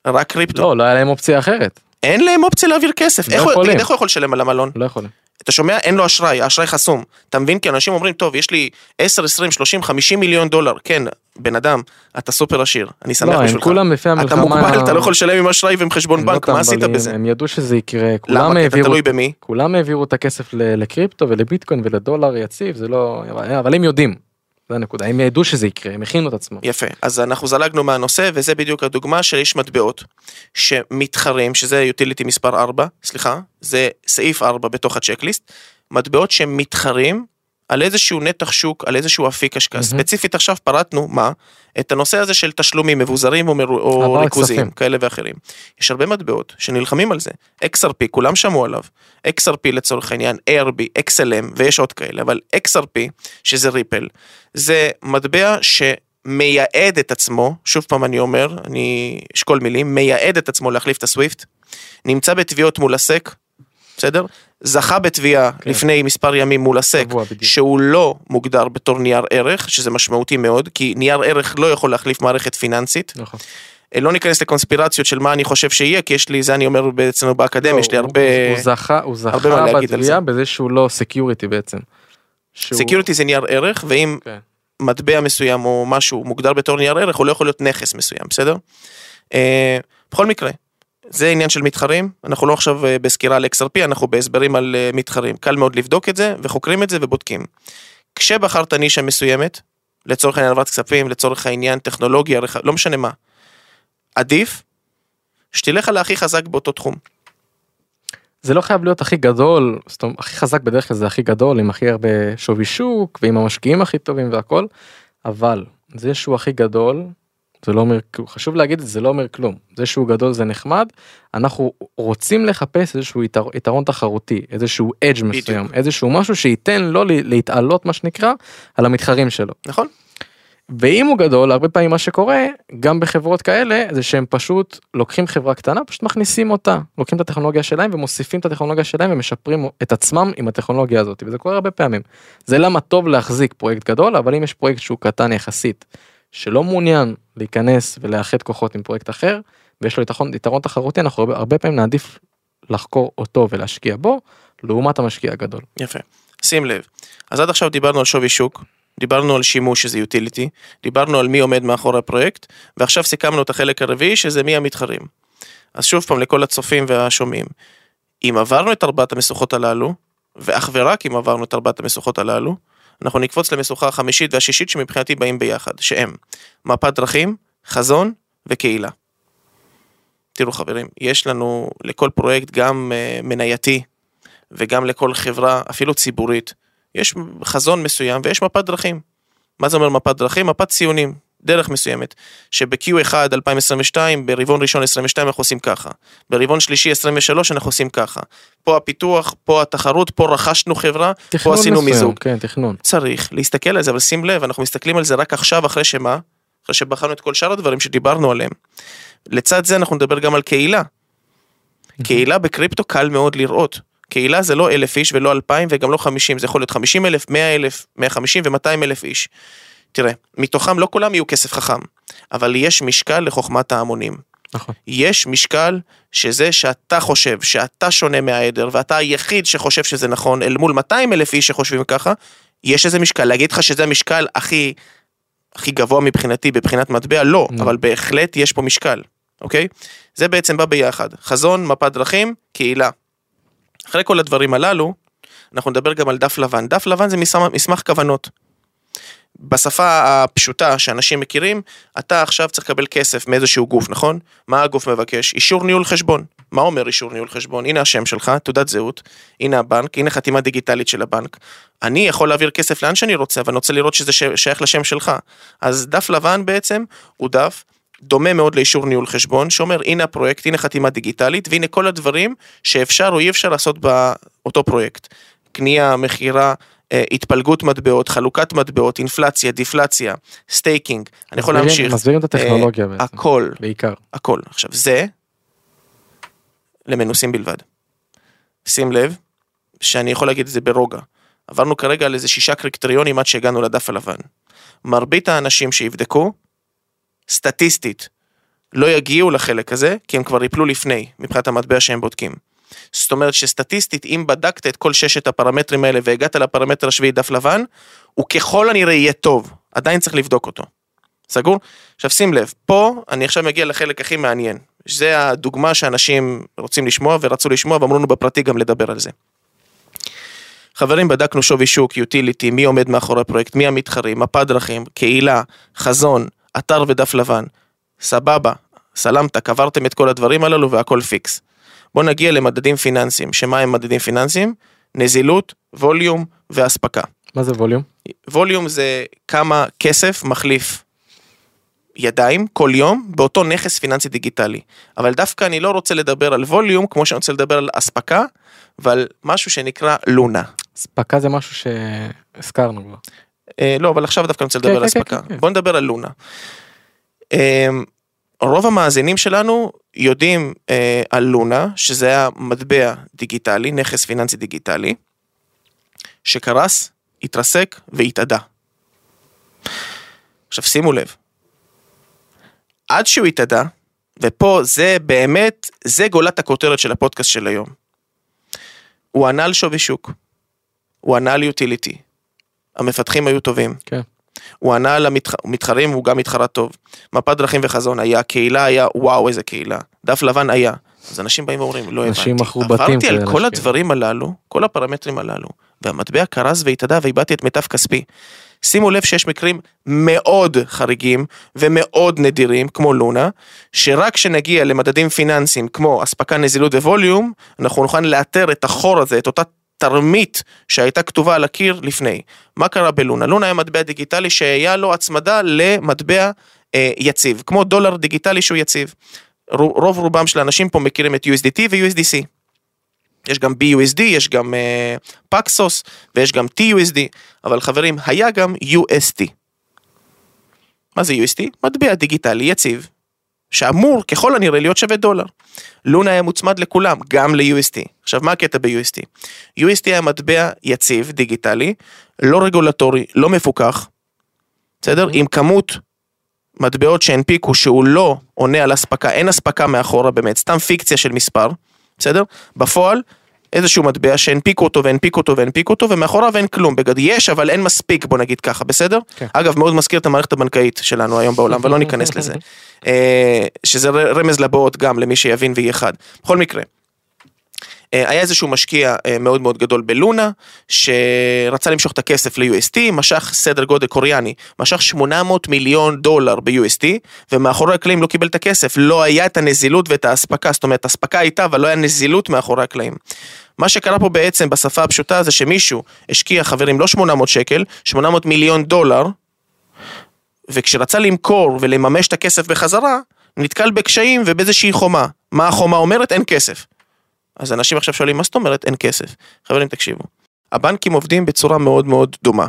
רק קריפטו. לא, לא היה להם אופציה אחרת. אין להם אופציה להעביר כסף. לא איך הוא- יכולים. תגיד, איך הוא יכול לשלם על המלון? לא יכולים. אתה שומע? אין לו אשראי, האשראי חסום. אתה מבין? כי אנשים אומרים, טוב, יש לי 10, 20, 30, 50 מיליון דולר. כן, בן אדם, אתה סופר עשיר, אני שמח לא, הם בשבילך. כולם לפי המלחמה... אתה מוגבל, אתה לא יכול לשלם עם אשראי ועם חשבון בנק, לא מה עשית בזה? הם ידעו שזה יקרה, למה? כי אתה תלוי במי? כולם העבירו את הכסף לקריפטו ולביטקוין ולדולר יציב, זה לא... אבל הם יודעים. זה הנקודה, הם ידעו שזה יקרה, הם הכינו את עצמם. יפה, אז אנחנו זלגנו מהנושא, וזה בדיוק הדוגמה שיש מטבעות שמתחרים, שזה יוטיליטי מספר 4, סליחה, זה סעיף 4 בתוך הצ'קליסט, מטבעות שמתחרים על איזשהו נתח שוק, על איזשהו אפיק השקעה. מהמם. ספציפית עכשיו פרטנו, מה? את הנושא הזה של תשלומים מבוזרים או, מרו, או ריכוזיים, כספים. כאלה ואחרים. יש הרבה מטבעות שנלחמים על זה. XRP, כולם שמעו עליו. XRP לצורך העניין, ARB, XLM, ויש עוד כאלה, אבל XRP, שזה ריפל, זה מטבע שמייעד את עצמו, שוב פעם אני אומר, אני אשקול מילים, מייעד את עצמו להחליף את הסוויפט, נמצא בתביעות מול הסק, בסדר? זכה בתביעה כן. לפני מספר ימים מול בדיוק. שהוא לא מוגדר בתור נייר ערך, שזה משמעותי מאוד, כי נייר ערך לא יכול להחליף מערכת פיננסית. נכון. אה, לא ניכנס לקונספירציות של מה אני חושב שיהיה, כי יש לי, זה אני אומר בעצם באקדמיה, יש לי לא, הוא- הרבה... הוא זכה, הוא הרבה מה זכה להגיד על בתביעה בזה שהוא לא security בעצם. שהוא- security זה נייר ערך, ואם כן. מטבע מסוים או משהו מוגדר בתור נייר ערך, הוא לא יכול להיות נכס מסוים, בסדר? אה, בכל מקרה, זה עניין של מתחרים, אנחנו לא עכשיו אה, בסקירה על XRP, אנחנו בהסברים על אה, מתחרים. קל מאוד לבדוק את זה, וחוקרים את זה ובודקים. כשבחרת נישה מסוימת, לצורך העניין העברת כספים, לצורך העניין טכנולוגיה, לא משנה מה, עדיף שתלך על הכי חזק באותו תחום. זה לא חייב להיות הכי גדול, זאת אומרת, הכי חזק בדרך כלל זה הכי גדול, עם הכי הרבה שווי שוק, ועם המשקיעים הכי טובים והכל, אבל זה שהוא הכי גדול, זה לא אומר, חשוב להגיד את זה, זה לא אומר כלום. זה שהוא גדול זה נחמד, אנחנו רוצים לחפש איזשהו יתר, יתרון תחרותי, איזשהו אדג'. מסוים, איזשהו משהו שייתן לו לה- להתעלות מה שנקרא, על המתחרים שלו. נכון? ואם הוא גדול הרבה פעמים מה שקורה גם בחברות כאלה זה שהם פשוט לוקחים חברה קטנה פשוט מכניסים אותה לוקחים את הטכנולוגיה שלהם ומוסיפים את הטכנולוגיה שלהם ומשפרים את עצמם עם הטכנולוגיה הזאת וזה קורה הרבה פעמים. זה למה טוב להחזיק פרויקט גדול אבל אם יש פרויקט שהוא קטן יחסית שלא מעוניין להיכנס ולאחד כוחות עם פרויקט אחר ויש לו יתרון, יתרון תחרותי אנחנו הרבה, הרבה פעמים נעדיף לחקור אותו ולהשקיע בו לעומת המשקיע הגדול. יפה. שים לב. אז עד עכשיו דיברנו על שווי שוק, דיברנו על שימוש שזה יוטיליטי, דיברנו על מי עומד מאחורי הפרויקט, ועכשיו סיכמנו את החלק הרביעי שזה מי המתחרים. אז שוב פעם לכל הצופים והשומעים, אם עברנו את ארבעת המשוכות הללו, ואך ורק אם עברנו את ארבעת המשוכות הללו, אנחנו נקפוץ למשוכה החמישית והשישית שמבחינתי באים ביחד, שהם מפת דרכים, חזון וקהילה. תראו חברים, יש לנו לכל פרויקט גם uh, מנייתי וגם לכל חברה, אפילו ציבורית, יש חזון מסוים ויש מפת דרכים. מה זה אומר מפת דרכים? מפת ציונים, דרך מסוימת, שב-Q1 2022, ברבעון ראשון 22 אנחנו עושים ככה, ברבעון שלישי 23 אנחנו עושים ככה. פה הפיתוח, פה התחרות, פה רכשנו חברה, פה עשינו מסוים, מיזוג. כן תכנון. צריך להסתכל על זה, אבל שים לב, אנחנו מסתכלים על זה רק עכשיו, אחרי שמה? אחרי שבחנו את כל שאר הדברים שדיברנו עליהם. לצד זה אנחנו נדבר גם על קהילה. קהילה בקריפטו קל מאוד לראות. קהילה זה לא אלף איש ולא אלפיים וגם לא חמישים, זה יכול להיות חמישים אלף, מאה אלף, מאה חמישים ומאתיים אלף איש. תראה, מתוכם לא כולם יהיו כסף חכם, אבל יש משקל לחוכמת ההמונים. נכון. יש משקל שזה שאתה חושב שאתה שונה מהעדר ואתה היחיד שחושב שזה נכון אל מול 200 אלף איש שחושבים ככה, יש איזה משקל. להגיד לך שזה המשקל הכי, הכי גבוה מבחינתי בבחינת מטבע? לא, לא. אבל בהחלט יש פה משקל, אוקיי? זה בעצם בא ביחד. חזון, מפת דרכים, קהילה. אחרי כל הדברים הללו, אנחנו נדבר גם על דף לבן. דף לבן זה מסמך, מסמך כוונות. בשפה הפשוטה שאנשים מכירים, אתה עכשיו צריך לקבל כסף מאיזשהו גוף, נכון? מה הגוף מבקש? אישור ניהול חשבון. מה אומר אישור ניהול חשבון? הנה השם שלך, תעודת זהות, הנה הבנק, הנה חתימה דיגיטלית של הבנק. אני יכול להעביר כסף לאן שאני רוצה, אבל אני רוצה לראות שזה שייך לשם שלך. אז דף לבן בעצם הוא דף דומה מאוד לאישור ניהול חשבון, שאומר הנה הפרויקט, הנה חתימה דיגיטלית, והנה כל הדברים שאפשר או אי אפשר לעשות באותו פרויקט. קנייה, מכירה, התפלגות מטבעות, חלוקת מטבעות, אינפלציה, דיפלציה, staking, אני יכול להמשיך. מסבירים את הטכנולוגיה אה, בעצם. הכל, בעיקר. הכל. עכשיו זה למנוסים בלבד. שים לב שאני יכול להגיד את זה ברוגע. עברנו כרגע על איזה שישה קריטריונים עד שהגענו לדף הלבן. מרבית האנשים שיבדקו, סטטיסטית, לא יגיעו לחלק הזה, כי הם כבר יפלו לפני, מבחינת המטבע שהם בודקים. זאת אומרת שסטטיסטית, אם בדקת את כל ששת הפרמטרים האלה והגעת לפרמטר השביעי דף לבן, הוא ככל הנראה יהיה טוב, עדיין צריך לבדוק אותו. סגור? עכשיו שים לב, פה אני עכשיו מגיע לחלק הכי מעניין. זה הדוגמה שאנשים רוצים לשמוע ורצו לשמוע ואמרו לנו בפרטי גם לדבר על זה. חברים, בדקנו שווי שוק, יוטיליטי, מי עומד מאחורי הפרויקט, מי המתחרים, מפת דרכים, קהילה, חזון, אתר ודף לבן. סבבה, סיימתם, קברתם את כל הדברים הללו והכל פיקס. בואו נגיע למדדים פיננסיים, שמה הם מדדים פיננסיים? נזילות, volume ואספקה. מה זה volume? volume זה כמה כסף מחליף ידיים כל יום באותו נכס פיננסי דיגיטלי. אבל דווקא אני לא רוצה לדבר על volume כמו שאני רוצה לדבר על אספקה ועל משהו שנקרא לונה. אספקה זה משהו שהזכרנו כבר. אה, לא, אבל עכשיו דווקא אני רוצה כן, לדבר על כן, אספקה. כן, כן. בוא נדבר על לונה. רוב המאזינים שלנו יודעים אה, על לונה, שזה היה מטבע דיגיטלי, נכס פיננסי דיגיטלי, שקרס, התרסק והתאדה. עכשיו שימו לב, עד שהוא התאדה, ופה זה באמת, זה גולת הכותרת של הפודקאסט של היום. הוא ענה על שווי שוק, הוא ענה על יוטיליטי, המפתחים היו טובים, כן. הוא ענה על המתחרים, הוא גם מתחרה טוב. מפת דרכים וחזון היה, קהילה היה, וואו איזה קהילה. דף לבן היה. אז אנשים באים ואומרים, לא אנשים הבנתי. מכרו בתים עברתי על כל. הדברים הללו, כל הפרמטרים הללו, והמטבע קרס והתאדה ואיבדתי את מיטב כספי. שימו לב שיש מקרים מאוד חריגים ומאוד נדירים, כמו לונה, שרק כשנגיע למדדים פיננסיים כמו אספקה, נזילות וווליום, אנחנו נוכל לאתר את החור הזה, את אותה תרמית שהייתה כתובה על הקיר לפני. מה קרה בלונה? לונה היה מטבע דיגיטלי שהיה לו הצמדה למטבע אה, יציב, כמו דולר דיגיטלי שהוא יציב. רוב, רוב רובם של האנשים פה מכירים את USDT ו-USDC. יש גם BUSD, יש גם אה, פקסוס ויש גם TUSD, אבל חברים, היה גם UST. מה זה UST? מטבע דיגיטלי יציב, שאמור ככל הנראה להיות שווה דולר. לונה היה מוצמד לכולם, גם ל-UST. עכשיו, מה הקטע ב-UST? UST היה מטבע יציב, דיגיטלי, לא רגולטורי, לא מפוקח, בסדר? עם כמות מטבעות שהנפיקו שהוא לא עונה על אספקה, אין אספקה מאחורה באמת, סתם פיקציה של מספר, בסדר? בפועל, איזשהו מטבע שהנפיקו אותו והנפיקו אותו והנפיקו אותו ומאחוריו אין כלום, בגד יש אבל אין מספיק בוא נגיד ככה, בסדר? כן. אגב מאוד מזכיר את המערכת הבנקאית שלנו היום בעולם ולא ניכנס לזה. אה, שזה רמז לבאות גם למי שיבין ויהיה חד. בכל מקרה. אה, היה איזשהו משקיע אה, מאוד מאוד גדול בלונה, שרצה למשוך את הכסף ל-UST, משך סדר גודל קוריאני, משך 800 מיליון דולר ב-UST, ומאחורי הקלעים לא קיבל את הכסף, לא היה את הנזילות ואת האספקה, זאת אומרת, האספקה הייתה, אבל לא היה נזילות מאחורי הקלעים. מה שקרה פה בעצם בשפה הפשוטה זה שמישהו השקיע, חברים, לא 800 שקל, 800 מיליון דולר, וכשרצה למכור ולממש את הכסף בחזרה, נתקל בקשיים ובאיזושהי חומה. מה החומה אומרת? אין כסף. אז אנשים עכשיו שואלים, מה זאת אומרת אין כסף? חברים, תקשיבו. הבנקים עובדים בצורה מאוד מאוד דומה.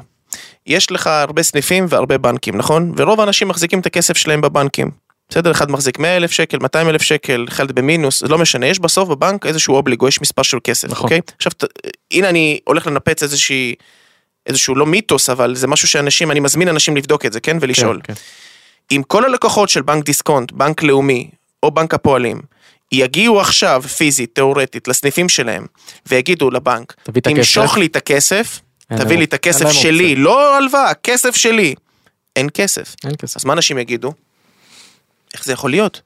יש לך הרבה סניפים והרבה בנקים, נכון? ורוב האנשים מחזיקים את הכסף שלהם בבנקים. בסדר, אחד מחזיק 100 אלף שקל, 200 אלף שקל, אחד במינוס, זה לא משנה, יש בסוף בבנק איזשהו אובליגו, יש מספר של כסף, נכון. אוקיי? עכשיו, הנה אני הולך לנפץ איזושהי, איזשהו לא מיתוס, אבל זה משהו שאנשים, אני מזמין אנשים לבדוק את זה, כן? ולשאול. כן, כן. אם כל הלקוחות של בנק דיסקונט, בנק לאומי או בנק הפועלים יגיעו עכשיו פיזית, תאורטית, לסניפים שלהם ויגידו לבנק. תמשוך לי את הכסף, תביא לי את הכסף שלי. לא הלוואה, כסף שלי. אין כסף. אין כסף. אז מה אנשים יגידו? איך זה יכול להיות?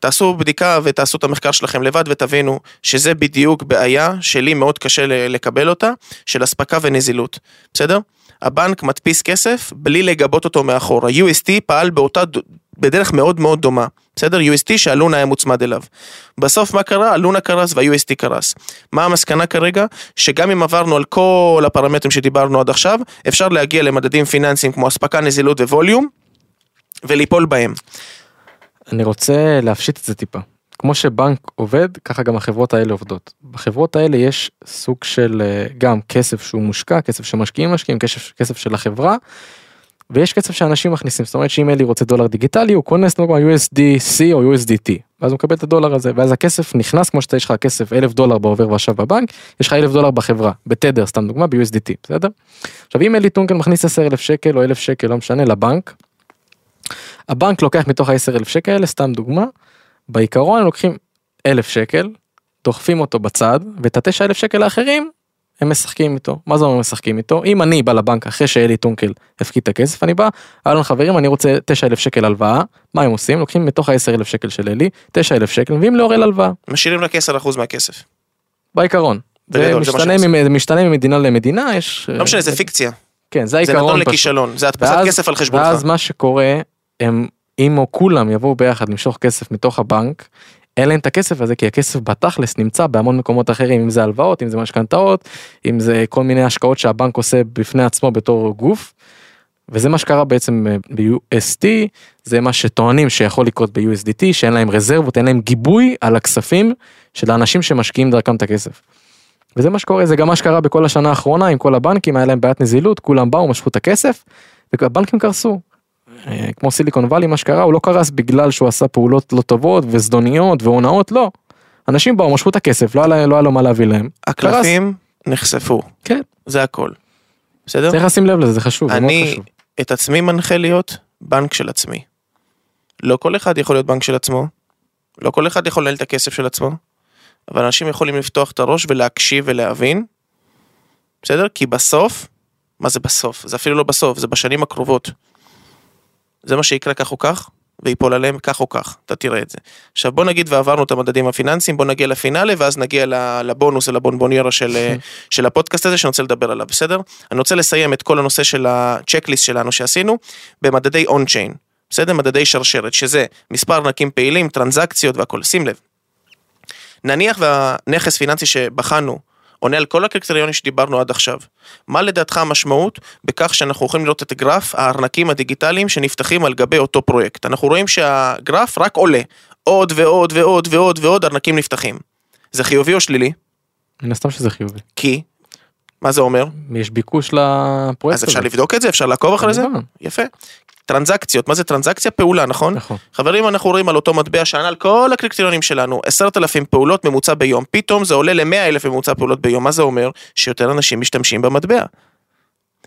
תעשו בדיקה ותעשו את המחקר שלכם לבד ותבינו שזה בדיוק בעיה שלי מאוד קשה לקבל אותה, של אספקה ונזילות, בסדר? הבנק מדפיס כסף בלי לגבות אותו מאחורה. UST פעל באותה, בדרך מאוד מאוד דומה, בסדר? UST שהלונה היה מוצמד אליו. בסוף מה קרה? הלונה קרס וה-UST קרס. מה המסקנה כרגע? שגם אם עברנו על כל הפרמטרים שדיברנו עד עכשיו, אפשר להגיע למדדים פיננסיים כמו אספקה, נזילות וווליום, וליפול בהם. אני רוצה להפשיט את זה טיפה. כמו שבנק עובד, ככה גם החברות האלה עובדות. בחברות האלה יש סוג של אה, גם כסף שהוא מושקע, כסף שמשקיעים משקיעים, כסף, כסף של החברה, ויש כסף שאנשים מכניסים, זאת אומרת שאם אלי רוצה דולר דיגיטלי, הוא קונה סתם USDC או USDT, ואז הוא מקבל את הדולר הזה, ואז הכסף נכנס כמו שאתה יש לך כסף אלף דולר בעובר ושב בבנק, יש לך אלף דולר בחברה, בתדר סתם דוגמה, ב-USDT, בסדר? עכשיו אם אלי טונקל מכניס 10 אלף שקל או אלף שקל, לא משנה, לבנק, הבנק לוקח מתוך ה-10 אלף שקל האלה, סתם דוגמה, בעיקרון הם לוקחים אלף שקל, דוחפים אותו בצד, ואת התשע אלף שקל האחרים, הם משחקים איתו. מה זה אומר משחקים איתו? אם אני בא לבנק אחרי שאלי טונקל הפקיד את הכסף, אני בא, אהלן חברים, אני רוצה תשע אלף שקל הלוואה, מה הם עושים? לוקחים מתוך ה-10 אלף שקל של אלי, תשע אלף שקל, מביאים לאורל הלוואה, משאירים רק 10% מהכסף. בעיקרון. זה זה משתנה, זה משתנה ממדינה למדינה, יש... לא משנה, זה פיקציה. כן, זה זה העיקרון. נתון פשוט. לכישלון, זה הדפסת כסף על חשבונך. ואז מה שקורה, הם, אם או כולם יבואו ביחד למשוך כסף מתוך הבנק, אין להם את הכסף הזה כי הכסף בתכלס נמצא בהמון מקומות אחרים, אם זה הלוואות, אם זה משכנתאות, אם זה כל מיני השקעות שהבנק עושה בפני עצמו בתור גוף. וזה מה שקרה בעצם אה, ב-UST, זה מה שטוענים שיכול לקרות ב-USDT, שאין להם רזרבות, אין להם גיבוי על הכספים של האנשים שמשקיעים דרכם את הכסף. וזה מה שקורה, זה גם מה שקרה בכל השנה האחרונה עם כל הבנקים, היה להם בעיית נזילות, כולם באו, משכו את הכסף, והבנקים קרסו. אה, כמו סיליקון וואלי, מה שקרה, הוא לא קרס בגלל שהוא עשה פעולות לא טובות וזדוניות והונאות, לא. אנשים באו, משכו את הכסף, לא היה לא היה לו מה להביא להם. הקלפים נחשפו, כן, זה הכל. בסדר? צריך לשים לב לזה, זה חשוב, אני חשוב. את עצמי מנחה להיות בנק של עצמי. לא כל אחד יכול להיות בנק של עצמו, לא כל אחד יכול לנהל את הכסף של עצמו, אבל אנשים יכולים לפתוח את הראש ולהקשיב ולהבין, בסדר? כי בסוף, מה זה בסוף? זה אפילו לא בסוף, זה בשנים הקרובות. זה מה שיקרה כך או כך, ויפול עליהם כך או כך, אתה תראה את זה. עכשיו בוא נגיד ועברנו את המדדים הפיננסיים, בוא נגיע לפינאלה ואז נגיע לבונוס, לבונבוניירה של, של הפודקאסט הזה שאני רוצה לדבר עליו, בסדר? אני רוצה לסיים את כל הנושא של הצ'קליסט שלנו שעשינו במדדי און-צ'יין, בסדר? מדדי שרשרת, שזה מספר ארנקים פעילים, טרנזקציות והכל, שים לב. נניח והנכס פיננסי שבחנו עונה על כל הקריטריונים שדיברנו עד עכשיו. מה לדעתך המשמעות בכך שאנחנו יכולים לראות את גרף הארנקים הדיגיטליים שנפתחים על גבי אותו פרויקט? אנחנו רואים שהגרף רק עולה, עוד ועוד ועוד ועוד ועוד ארנקים נפתחים. זה חיובי או שלילי? מן הסתם שזה חיובי. כי, מה זה אומר? יש ביקוש לפרויקט אז אפשר הזה. לבדוק את זה? אפשר לעקוב אחרי זה? יפה. טרנזקציות, מה זה טרנזקציה? פעולה, נכון? נכון. חברים, אנחנו רואים על אותו מטבע שענה על כל הקריטריונים שלנו, עשרת אלפים פעולות ממוצע ביום, פתאום זה עולה ל-100 אלף ממוצע פעולות ביום, מה זה אומר? שיותר אנשים משתמשים במטבע.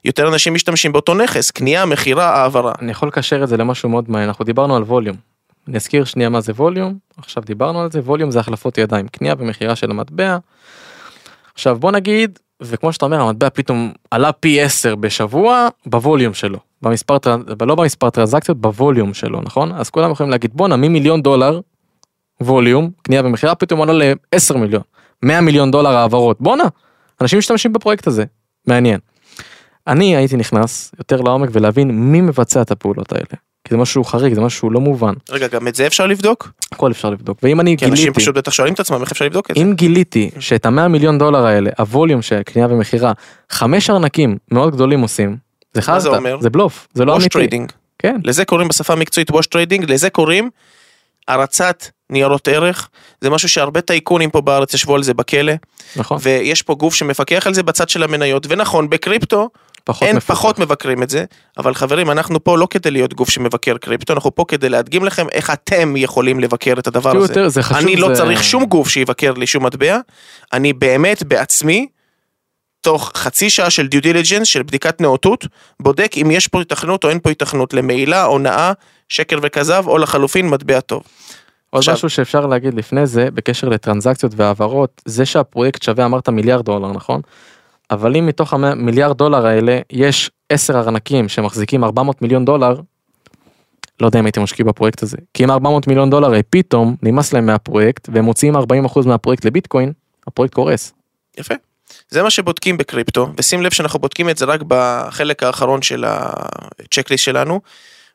יותר אנשים משתמשים באותו נכס, קנייה, מכירה, העברה. אני יכול לקשר את זה למשהו מאוד מעניין, אנחנו דיברנו על ווליום. אני אזכיר שנייה מה זה ווליום, עכשיו דיברנו על זה, ווליום זה החלפות ידיים, קנייה ומכירה של המטבע. עכשיו בוא נגיד, וכמו שאתה אומר, המטבע פתאום עלה פי 10 בשבוע בווליום שלו, במספר, לא במספר טרנזקציות, בווליום שלו, נכון? אז כולם יכולים להגיד בואנה ממיליון דולר ווליום, קנייה ומכירה, פתאום עלה ל-10 מיליון, 100 מיליון דולר העברות, בואנה, אנשים משתמשים בפרויקט הזה, מעניין. אני הייתי נכנס יותר לעומק ולהבין מי מבצע את הפעולות האלה. כי זה משהו חריג, זה משהו לא מובן, רגע, גם את זה אפשר לבדוק? הכל אפשר לבדוק. ואם אני כי אנשים גיליתי, פשוט בטח שואלים את עצמם איך אפשר לבדוק את זה. אם גיליתי שאת המאה מיליון דולר האלה, ה volume של קנייה ומכירה, חמש ארנקים מאוד גדולים עושים, זה חרטא? זה בלוף, זה לא אמיתי. כן, לזה קוראים בשפה המקצועית wash trading, לזה קוראים הרצת ניירות ערך. זה משהו שהרבה טייקונים פה בארץ ישבו על זה בכלא, נכון, ויש פה גוף שמפקח על זה בצד של המניות, ונכון, בקריפטו פחות אין מפוקח. פחות מבקרים את זה, אבל חברים, אנחנו פה לא כדי להיות גוף שמבקר קריפטו, אנחנו פה כדי להדגים לכם איך אתם יכולים לבקר את הדבר הזה. יותר, זה חשוב, אני לא זה- צריך שום גוף שיבקר לי שום מטבע, אני באמת בעצמי, תוך חצי שעה של due diligence, של בדיקת נאותות, בודק אם יש פה היתכנות או אין פה היתכנות למעילה, הונאה, שקר וכזב, או לחלופין מטבע טוב. עוד עכשיו- משהו שאפשר להגיד לפני זה, בקשר לטרנזקציות והעברות, זה שהפרויקט שווה, אמרת מיליארד דולר, נכון? אבל אם מתוך המיליארד דולר האלה, יש 10 ארנקים שמחזיקים 400 מיליון דולר, לא יודע אם הייתי משקיע בפרויקט הזה. כי אם 400 מיליון דולר פתאום נמאס להם מהפרויקט, והם מוציאים 40% מהפרויקט לביטקוין, הפרויקט קורס. יפה. זה מה שבודקים בקריפטו, ושים לב שאנחנו בודקים את זה רק בחלק האחרון של הצ'קליסט שלנו.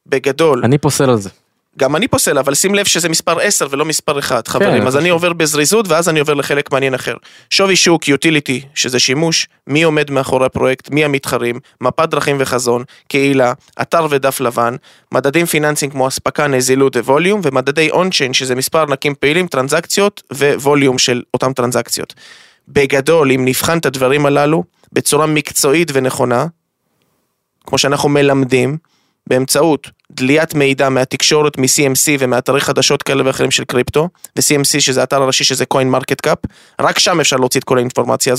בגדול, אני פוסל על זה. גם אני פוסל, אבל שים לב שזה מספר 10 ולא מספר 1, חברים. אז חשוב. אני עובר בזריזות ואז אני עובר לחלק מעניין אחר. שווי שוק, יוטיליטי, שזה שימוש, מי עומד מאחורי הפרויקט, מי המתחרים, מפת דרכים וחזון, קהילה, אתר ודף לבן, מדדים פיננסיים כמו אספקה, נזילות וווליום, ומדדי אונצ'יין, שזה מספר נקים פעילים, טרנזקציות וווליום של אותם טרנזקציות. בגדול, אם נבחן את הדברים הללו בצורה מקצועית ונכונה, כמו שאנחנו מלמדים, באמצעות דליית מידע מהתקשורת, מ-CMC ומאתרי חדשות כאלה ואחרים של קריפטו, ו-CMC שזה האתר הראשי שזה coin market cap, רק שם אפשר להוציא את כל האינפורמציה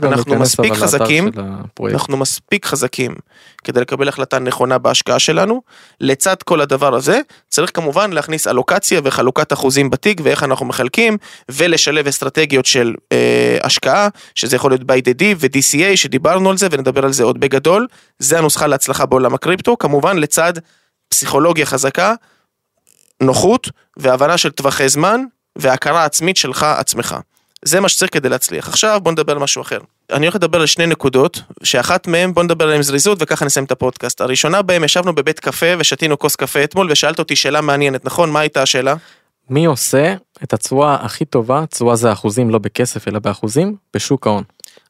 גם אנחנו מספיק חזקים. אנחנו מספיק חזקים כדי לקבל החלטה נכונה בהשקעה שלנו. לצד כל הדבר הזה, צריך כמובן להכניס אלוקציה וחלוקת אחוזים בתיק ואיך אנחנו מחלקים, ולשלב אסטרטגיות של אה, השקעה, שזה יכול להיות by the D ו-DCA שדיברנו על זה ונדבר על זה עוד בגדול. זה הנוסחה להצלחה בעולם הקריפטו, כמובן לצד פסיכולוגיה חזקה, נוחות והבנה של טווחי זמן והכרה עצמית שלך עצמך. זה מה שצריך כדי להצליח. עכשיו בוא נדבר על משהו אחר. אני הולך לדבר על שני נקודות, שאחת מהן בוא נדבר עליהן זריזות וככה נסיים את הפודקאסט. הראשונה בהם ישבנו בבית קפה ושתינו כוס קפה אתמול ושאלת אותי שאלה מעניינת, נכון? מה הייתה השאלה? מי עושה את התשואה הכי טובה, תשואה זה אחוזים לא בכסף אלא באחוזים, בשוק ההון.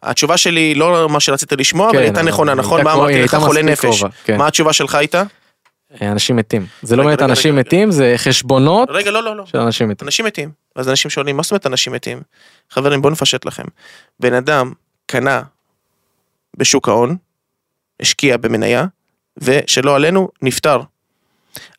התשובה שלי לא מה שרצית לשמוע, אבל כן, הייתה אבל נכונה, היא נכון? הייתה מה אמרתי לך? הייתה חולה נפש. כן. מה התשובה שלך הייתה? אנשים מתים. זה לא רגע, באמת רגע, אנשים רגע, מתים, זה חשבונות רגע, לא, לא, לא. של אנשים מתים. אנשים מתים. אז אנשים שואלים, מה זאת אומרת אנשים מתים? חברים, בואו נפשט לכם. בן אדם קנה בשוק ההון, השקיע במניה, ושלא עלינו, נפטר.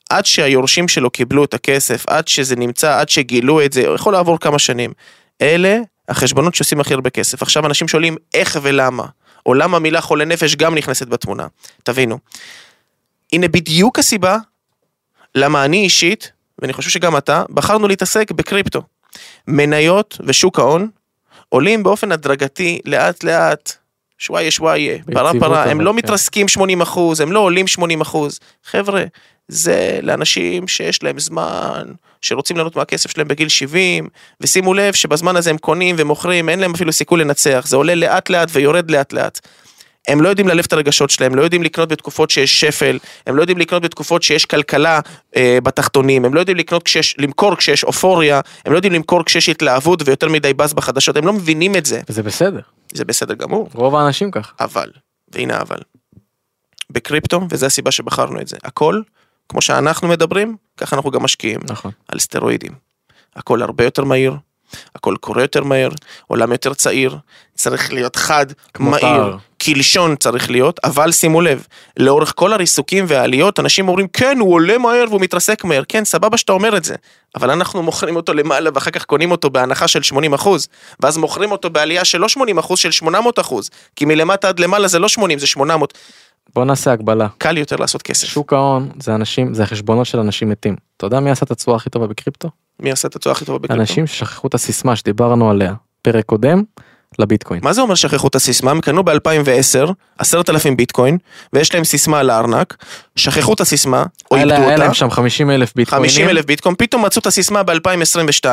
עד שהיורשים שלו קיבלו את הכסף, עד שזה נמצא, עד שגילו את זה, יכול לעבור כמה שנים. אלה החשבונות שעושים הכי הרבה כסף. עכשיו אנשים שואלים איך ולמה, או למה המילה חולה נפש גם נכנסת בתמונה. תבינו. הנה בדיוק הסיבה למה אני אישית, ואני חושב שגם אתה, בחרנו להתעסק בקריפטו. מניות ושוק ההון עולים באופן הדרגתי לאט לאט, שוואיה שוואיה, פרה פרה, הם לא כן. מתרסקים 80 אחוז, הם לא עולים 80 אחוז. חבר'ה, זה לאנשים שיש להם זמן, שרוצים ליהנות מהכסף שלהם בגיל 70, ושימו לב שבזמן הזה הם קונים ומוכרים, אין להם אפילו סיכוי לנצח, זה עולה לאט לאט ויורד לאט לאט. הם לא יודעים ללב את הרגשות שלהם, לא יודעים לקנות בתקופות שיש שפל, הם לא יודעים לקנות בתקופות שיש כלכלה אה, בתחתונים, הם לא יודעים לקנות כשיש, למכור כשיש אופוריה, הם לא יודעים למכור כשיש התלהבות ויותר מדי באז בחדשות, הם לא מבינים את זה, וזה בסדר. זה בסדר גמור, רוב האנשים ככה. אבל, והנה אבל, בקריפטו, וזו הסיבה שבחרנו את זה, הכל, כמו שאנחנו מדברים, ככה אנחנו גם משקיעים, נכון. על סטרואידים. הכל הרבה יותר מהיר, הכל קורה יותר מהר, עולם יותר צעיר, צריך להיות חד, מהיר, פער. קלשון צריך להיות, אבל שימו לב, לאורך כל הריסוקים והעליות, אנשים אומרים, כן, הוא עולה מהר והוא מתרסק מהר, כן, סבבה שאתה אומר את זה, אבל אנחנו מוכרים אותו למעלה ואחר כך קונים אותו בהנחה של 80 אחוז, ואז מוכרים אותו בעלייה של לא 80 אחוז, של 800 אחוז, כי מלמטה עד למעלה זה לא 80, זה 800, בוא נעשה הגבלה. קל יותר לעשות כסף. שוק ההון זה אנשים, זה החשבונות של אנשים מתים. אתה יודע מי עשה את התשואה הכי טובה בקריפטו? מי עשה את התשואה הכי טובה בקריפטו? אנשים ששכחו את הסיסמה שדיברנו עליה, פרק קודם, לביטקוין. מה זה אומר שכחו את הסיסמה? הם קנו ב-2010 עשרת אלפים ביטקוין ויש להם סיסמה על הארנק, שכחו את הסיסמה או איבדו לה- היה אותה, להם שם 50 אלף ביטקוינים. 50 אלף ביטקוין, פתאום מצאו את הסיסמה ב-2022,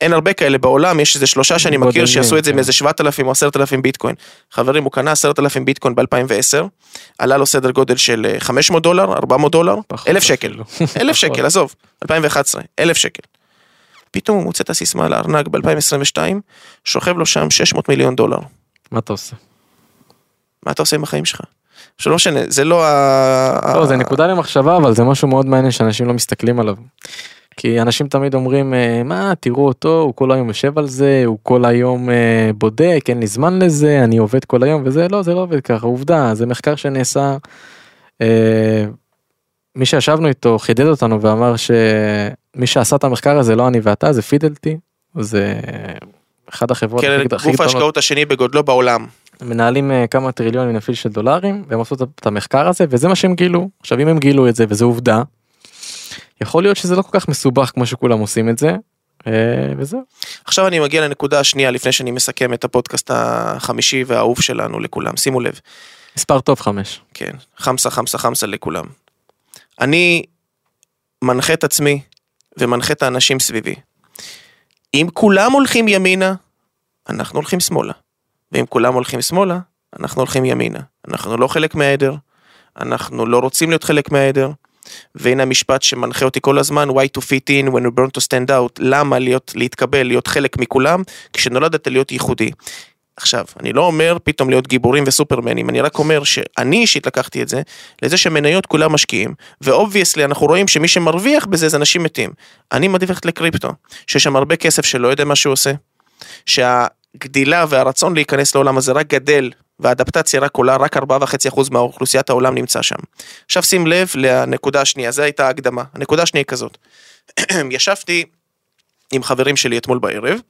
אין הרבה כאלה בעולם, יש איזה שלושה שאני מכיר בודדים, שעשו את זה כן. מאיזה 7,000 או 10,000 ביטקוין. חברים, הוא קנה 10,000 ביטקוין ב-2010, עלה לו סדר גודל של אה, 500 דולר, 400 דולר, פחות 1,000 שקל, אפילו. 1,000 שקל, עזוב, 2011, 1,000 שקל. פתאום הוא מוצא את הסיסמה על הארנק ב-2022, שוכב לו שם 600 מיליון דולר. מה אתה עושה? מה אתה עושה עם החיים שלך? עכשיו לא משנה, זה לא ה... לא, זה נקודה למחשבה, אבל זה משהו מאוד מעניין שאנשים לא מסתכלים עליו. כי אנשים תמיד אומרים, אה, מה, תראו אותו, הוא כל היום יושב על זה, הוא כל היום אה, בודק, אין לי זמן לזה, אני עובד כל היום, וזה לא, זה לא עובד ככה, עובדה, זה מחקר שנעשה, אה, מי שישבנו איתו חידד אותנו ואמר שמי שעשה את המחקר הזה, לא אני ואתה, זה פידלטי, זה אחת החברות כן, הכי- הכי גוף גדולות. ההשקעות השני בגודלו בעולם. מנהלים אה, כמה טריליונים אפילו של דולרים והם עשו את המחקר הזה וזה מה שהם גילו עכשיו אם הם גילו את זה וזה עובדה. יכול להיות שזה לא כל כך מסובך כמו שכולם עושים את זה. אה, וזהו. עכשיו אני מגיע לנקודה השנייה לפני שאני מסכם את הפודקאסט החמישי והאהוב שלנו לכולם, שימו לב, מספר טוב חמש. כן, חמסה חמסה חמסה לכולם. אני מנחה את עצמי ומנחה את האנשים סביבי. אם כולם הולכים ימינה, אנחנו הולכים שמאלה. ואם כולם הולכים שמאלה, אנחנו הולכים ימינה. אנחנו לא חלק מהעדר, אנחנו לא רוצים להיות חלק מהעדר, והנה המשפט שמנחה אותי כל הזמן, why to fit in when you born to stand out, למה להיות, להתקבל, להיות חלק מכולם, כשנולדת להיות ייחודי. עכשיו, אני לא אומר פתאום להיות גיבורים וסופרמנים, אני רק אומר שאני אישית לקחתי את זה, לזה שמניות כולם משקיעים, ו obviously אנחנו רואים שמי שמרוויח בזה זה אנשים מתים. אני מעדיף ללכת לקריפטו, שיש שם הרבה כסף שלא יודע מה שהוא עושה, שהגדילה והרצון להיכנס לעולם הזה רק גדל, והאדפטציה רק עולה, רק 4.5% מהאוכלוסיית העולם נמצא שם. עכשיו שים לב לנקודה השנייה, זו הייתה ההקדמה. הנקודה השנייה היא כזאת, ישבתי עם חברים שלי אתמול בערב,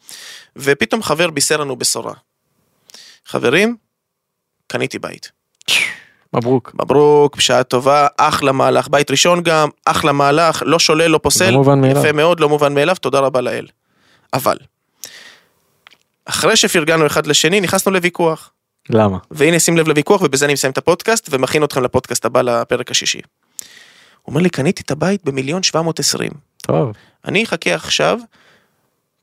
ופתאום חבר בישר לנו בשורה. חברים, קניתי בית. מברוק. מברוק, בשעה טובה, אחלה מהלך, בית ראשון גם, אחלה מהלך, לא שולל, לא פוסל, לא מובן מאליו. יפה מאוד, לא מובן מאליו, תודה רבה לאל. אבל, אחרי שפרגנו אחד לשני, נכנסנו לוויכוח. למה? והנה שים לב לוויכוח, ובזה אני מסיים את הפודקאסט, ומכין אתכם לפודקאסט הבא, לפרק השישי. הוא אומר לי, קניתי את הבית במיליון 720. טוב. אני אחכה עכשיו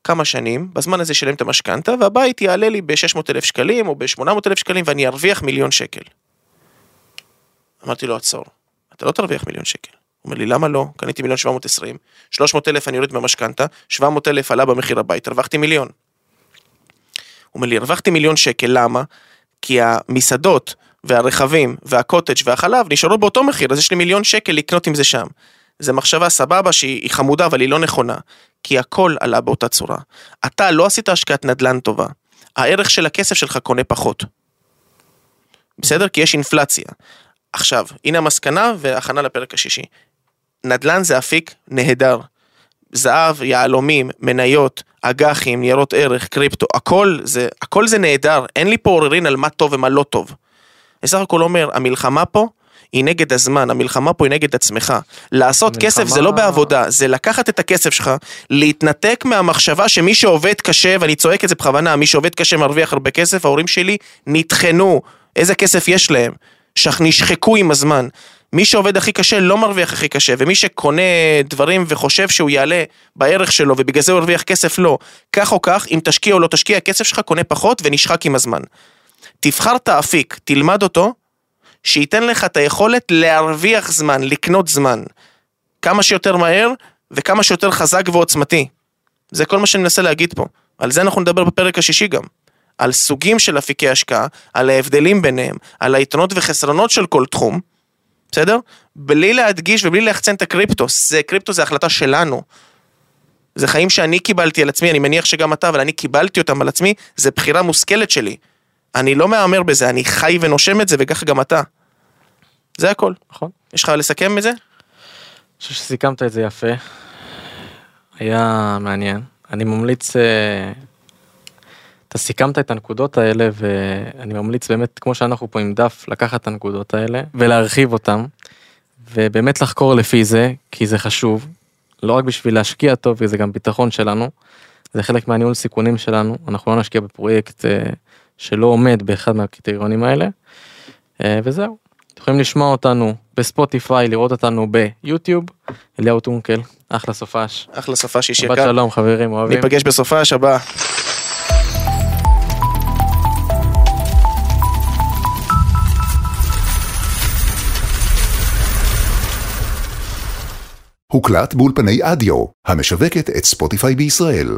כמה שנים, בזמן הזה שלם את המשכנתה, והבית יעלה לי ב-600 אלף שקלים או ב-800 אלף שקלים ואני ארוויח מיליון שקל. אמרתי לו, עצור, אתה לא תרוויח מיליון שקל. הוא אומר לי, למה לא? קניתי מיליון 720, 300 אלף אני יורד מהמשכנתה, 700 אלף עלה במחיר הבית, הרווחתי מיליון. הוא אומר לי, הרווחתי מיליון שקל, למה? כי המסעדות והרכבים והקוטג' והחלב נשארו באותו מחיר, אז יש לי מיליון שקל לקנות עם זה שם. זה מחשבה סבבה שהיא חמודה אבל היא לא נכונה, כי הכל עלה באותה צורה. אתה לא עשית השקעת נדל"ן טובה, הערך של הכסף שלך קונה פחות. בסדר? כי יש אינפלציה. עכשיו, הנה המסקנה והכנה לפרק השישי. נדל"ן זה אפיק נהדר. זהב, יהלומים, מניות, אג"חים, ניירות ערך, קריפטו, הכל זה, הכל זה נהדר, אין לי פה עוררין על מה טוב ומה לא טוב. אני סך הכל אומר, המלחמה פה היא נגד הזמן, המלחמה פה היא נגד עצמך. לעשות המלחמה- כסף זה לא בעבודה, זה לקחת את הכסף שלך, להתנתק מהמחשבה שמי שעובד קשה, ואני צועק את זה בכוונה, מי שעובד קשה מרוויח הרבה כסף, ההורים שלי נטחנו, איזה כסף יש להם, שח- נשחקו עם הזמן. מי שעובד הכי קשה לא מרוויח הכי קשה, ומי שקונה דברים וחושב שהוא יעלה בערך שלו ובגלל זה הוא הרוויח כסף לא. כך או כך, אם תשקיע או לא תשקיע, הכסף שלך קונה פחות ונשחק עם הזמן. תבחר את האפיק, תלמד אותו, שייתן לך את היכולת להרוויח זמן, לקנות זמן. כמה שיותר מהר וכמה שיותר חזק ועוצמתי. זה כל מה שאני מנסה להגיד פה. על זה אנחנו נדבר בפרק השישי גם. על סוגים של אפיקי השקעה, על ההבדלים ביניהם, על היתרונות וחסרונות של כל תחום, בסדר? בלי להדגיש ובלי ליחצן את הקריפטו, זה, קריפטו זה החלטה שלנו. זה חיים שאני קיבלתי על עצמי, אני מניח שגם אתה, אבל אני קיבלתי אותם על עצמי, זה בחירה מושכלת שלי. אני לא מהמר בזה, אני חי ונושם את זה, וככה גם אתה. זה הכל. נכון. יש לך לסכם את זה? אני חושב שסיכמת את זה יפה. היה מעניין. אני ממליץ, אה, אתה סיכמת את הנקודות האלה ואני ממליץ באמת, כמו שאנחנו פה עם דף, לקחת את הנקודות האלה ולהרחיב אותן. ובאמת לחקור לפי זה, כי זה חשוב. לא רק בשביל להשקיע טוב, כי זה גם ביטחון שלנו. זה חלק מהניהול סיכונים שלנו. אנחנו לא נשקיע בפרויקט אה, שלא עומד באחד מהקריטריונים האלה. אה, וזהו. אתם יכולים לשמוע אותנו בספוטיפיי, לראות אותנו ביוטיוב. אליהו טונקל, אחלה סופש. אחלה שיש שבת יקר. שלום חברים, אוהבים. ניפגש בסופה הבא. הוקלט באולפני אדיו, המשווקת את ספוטיפיי בישראל.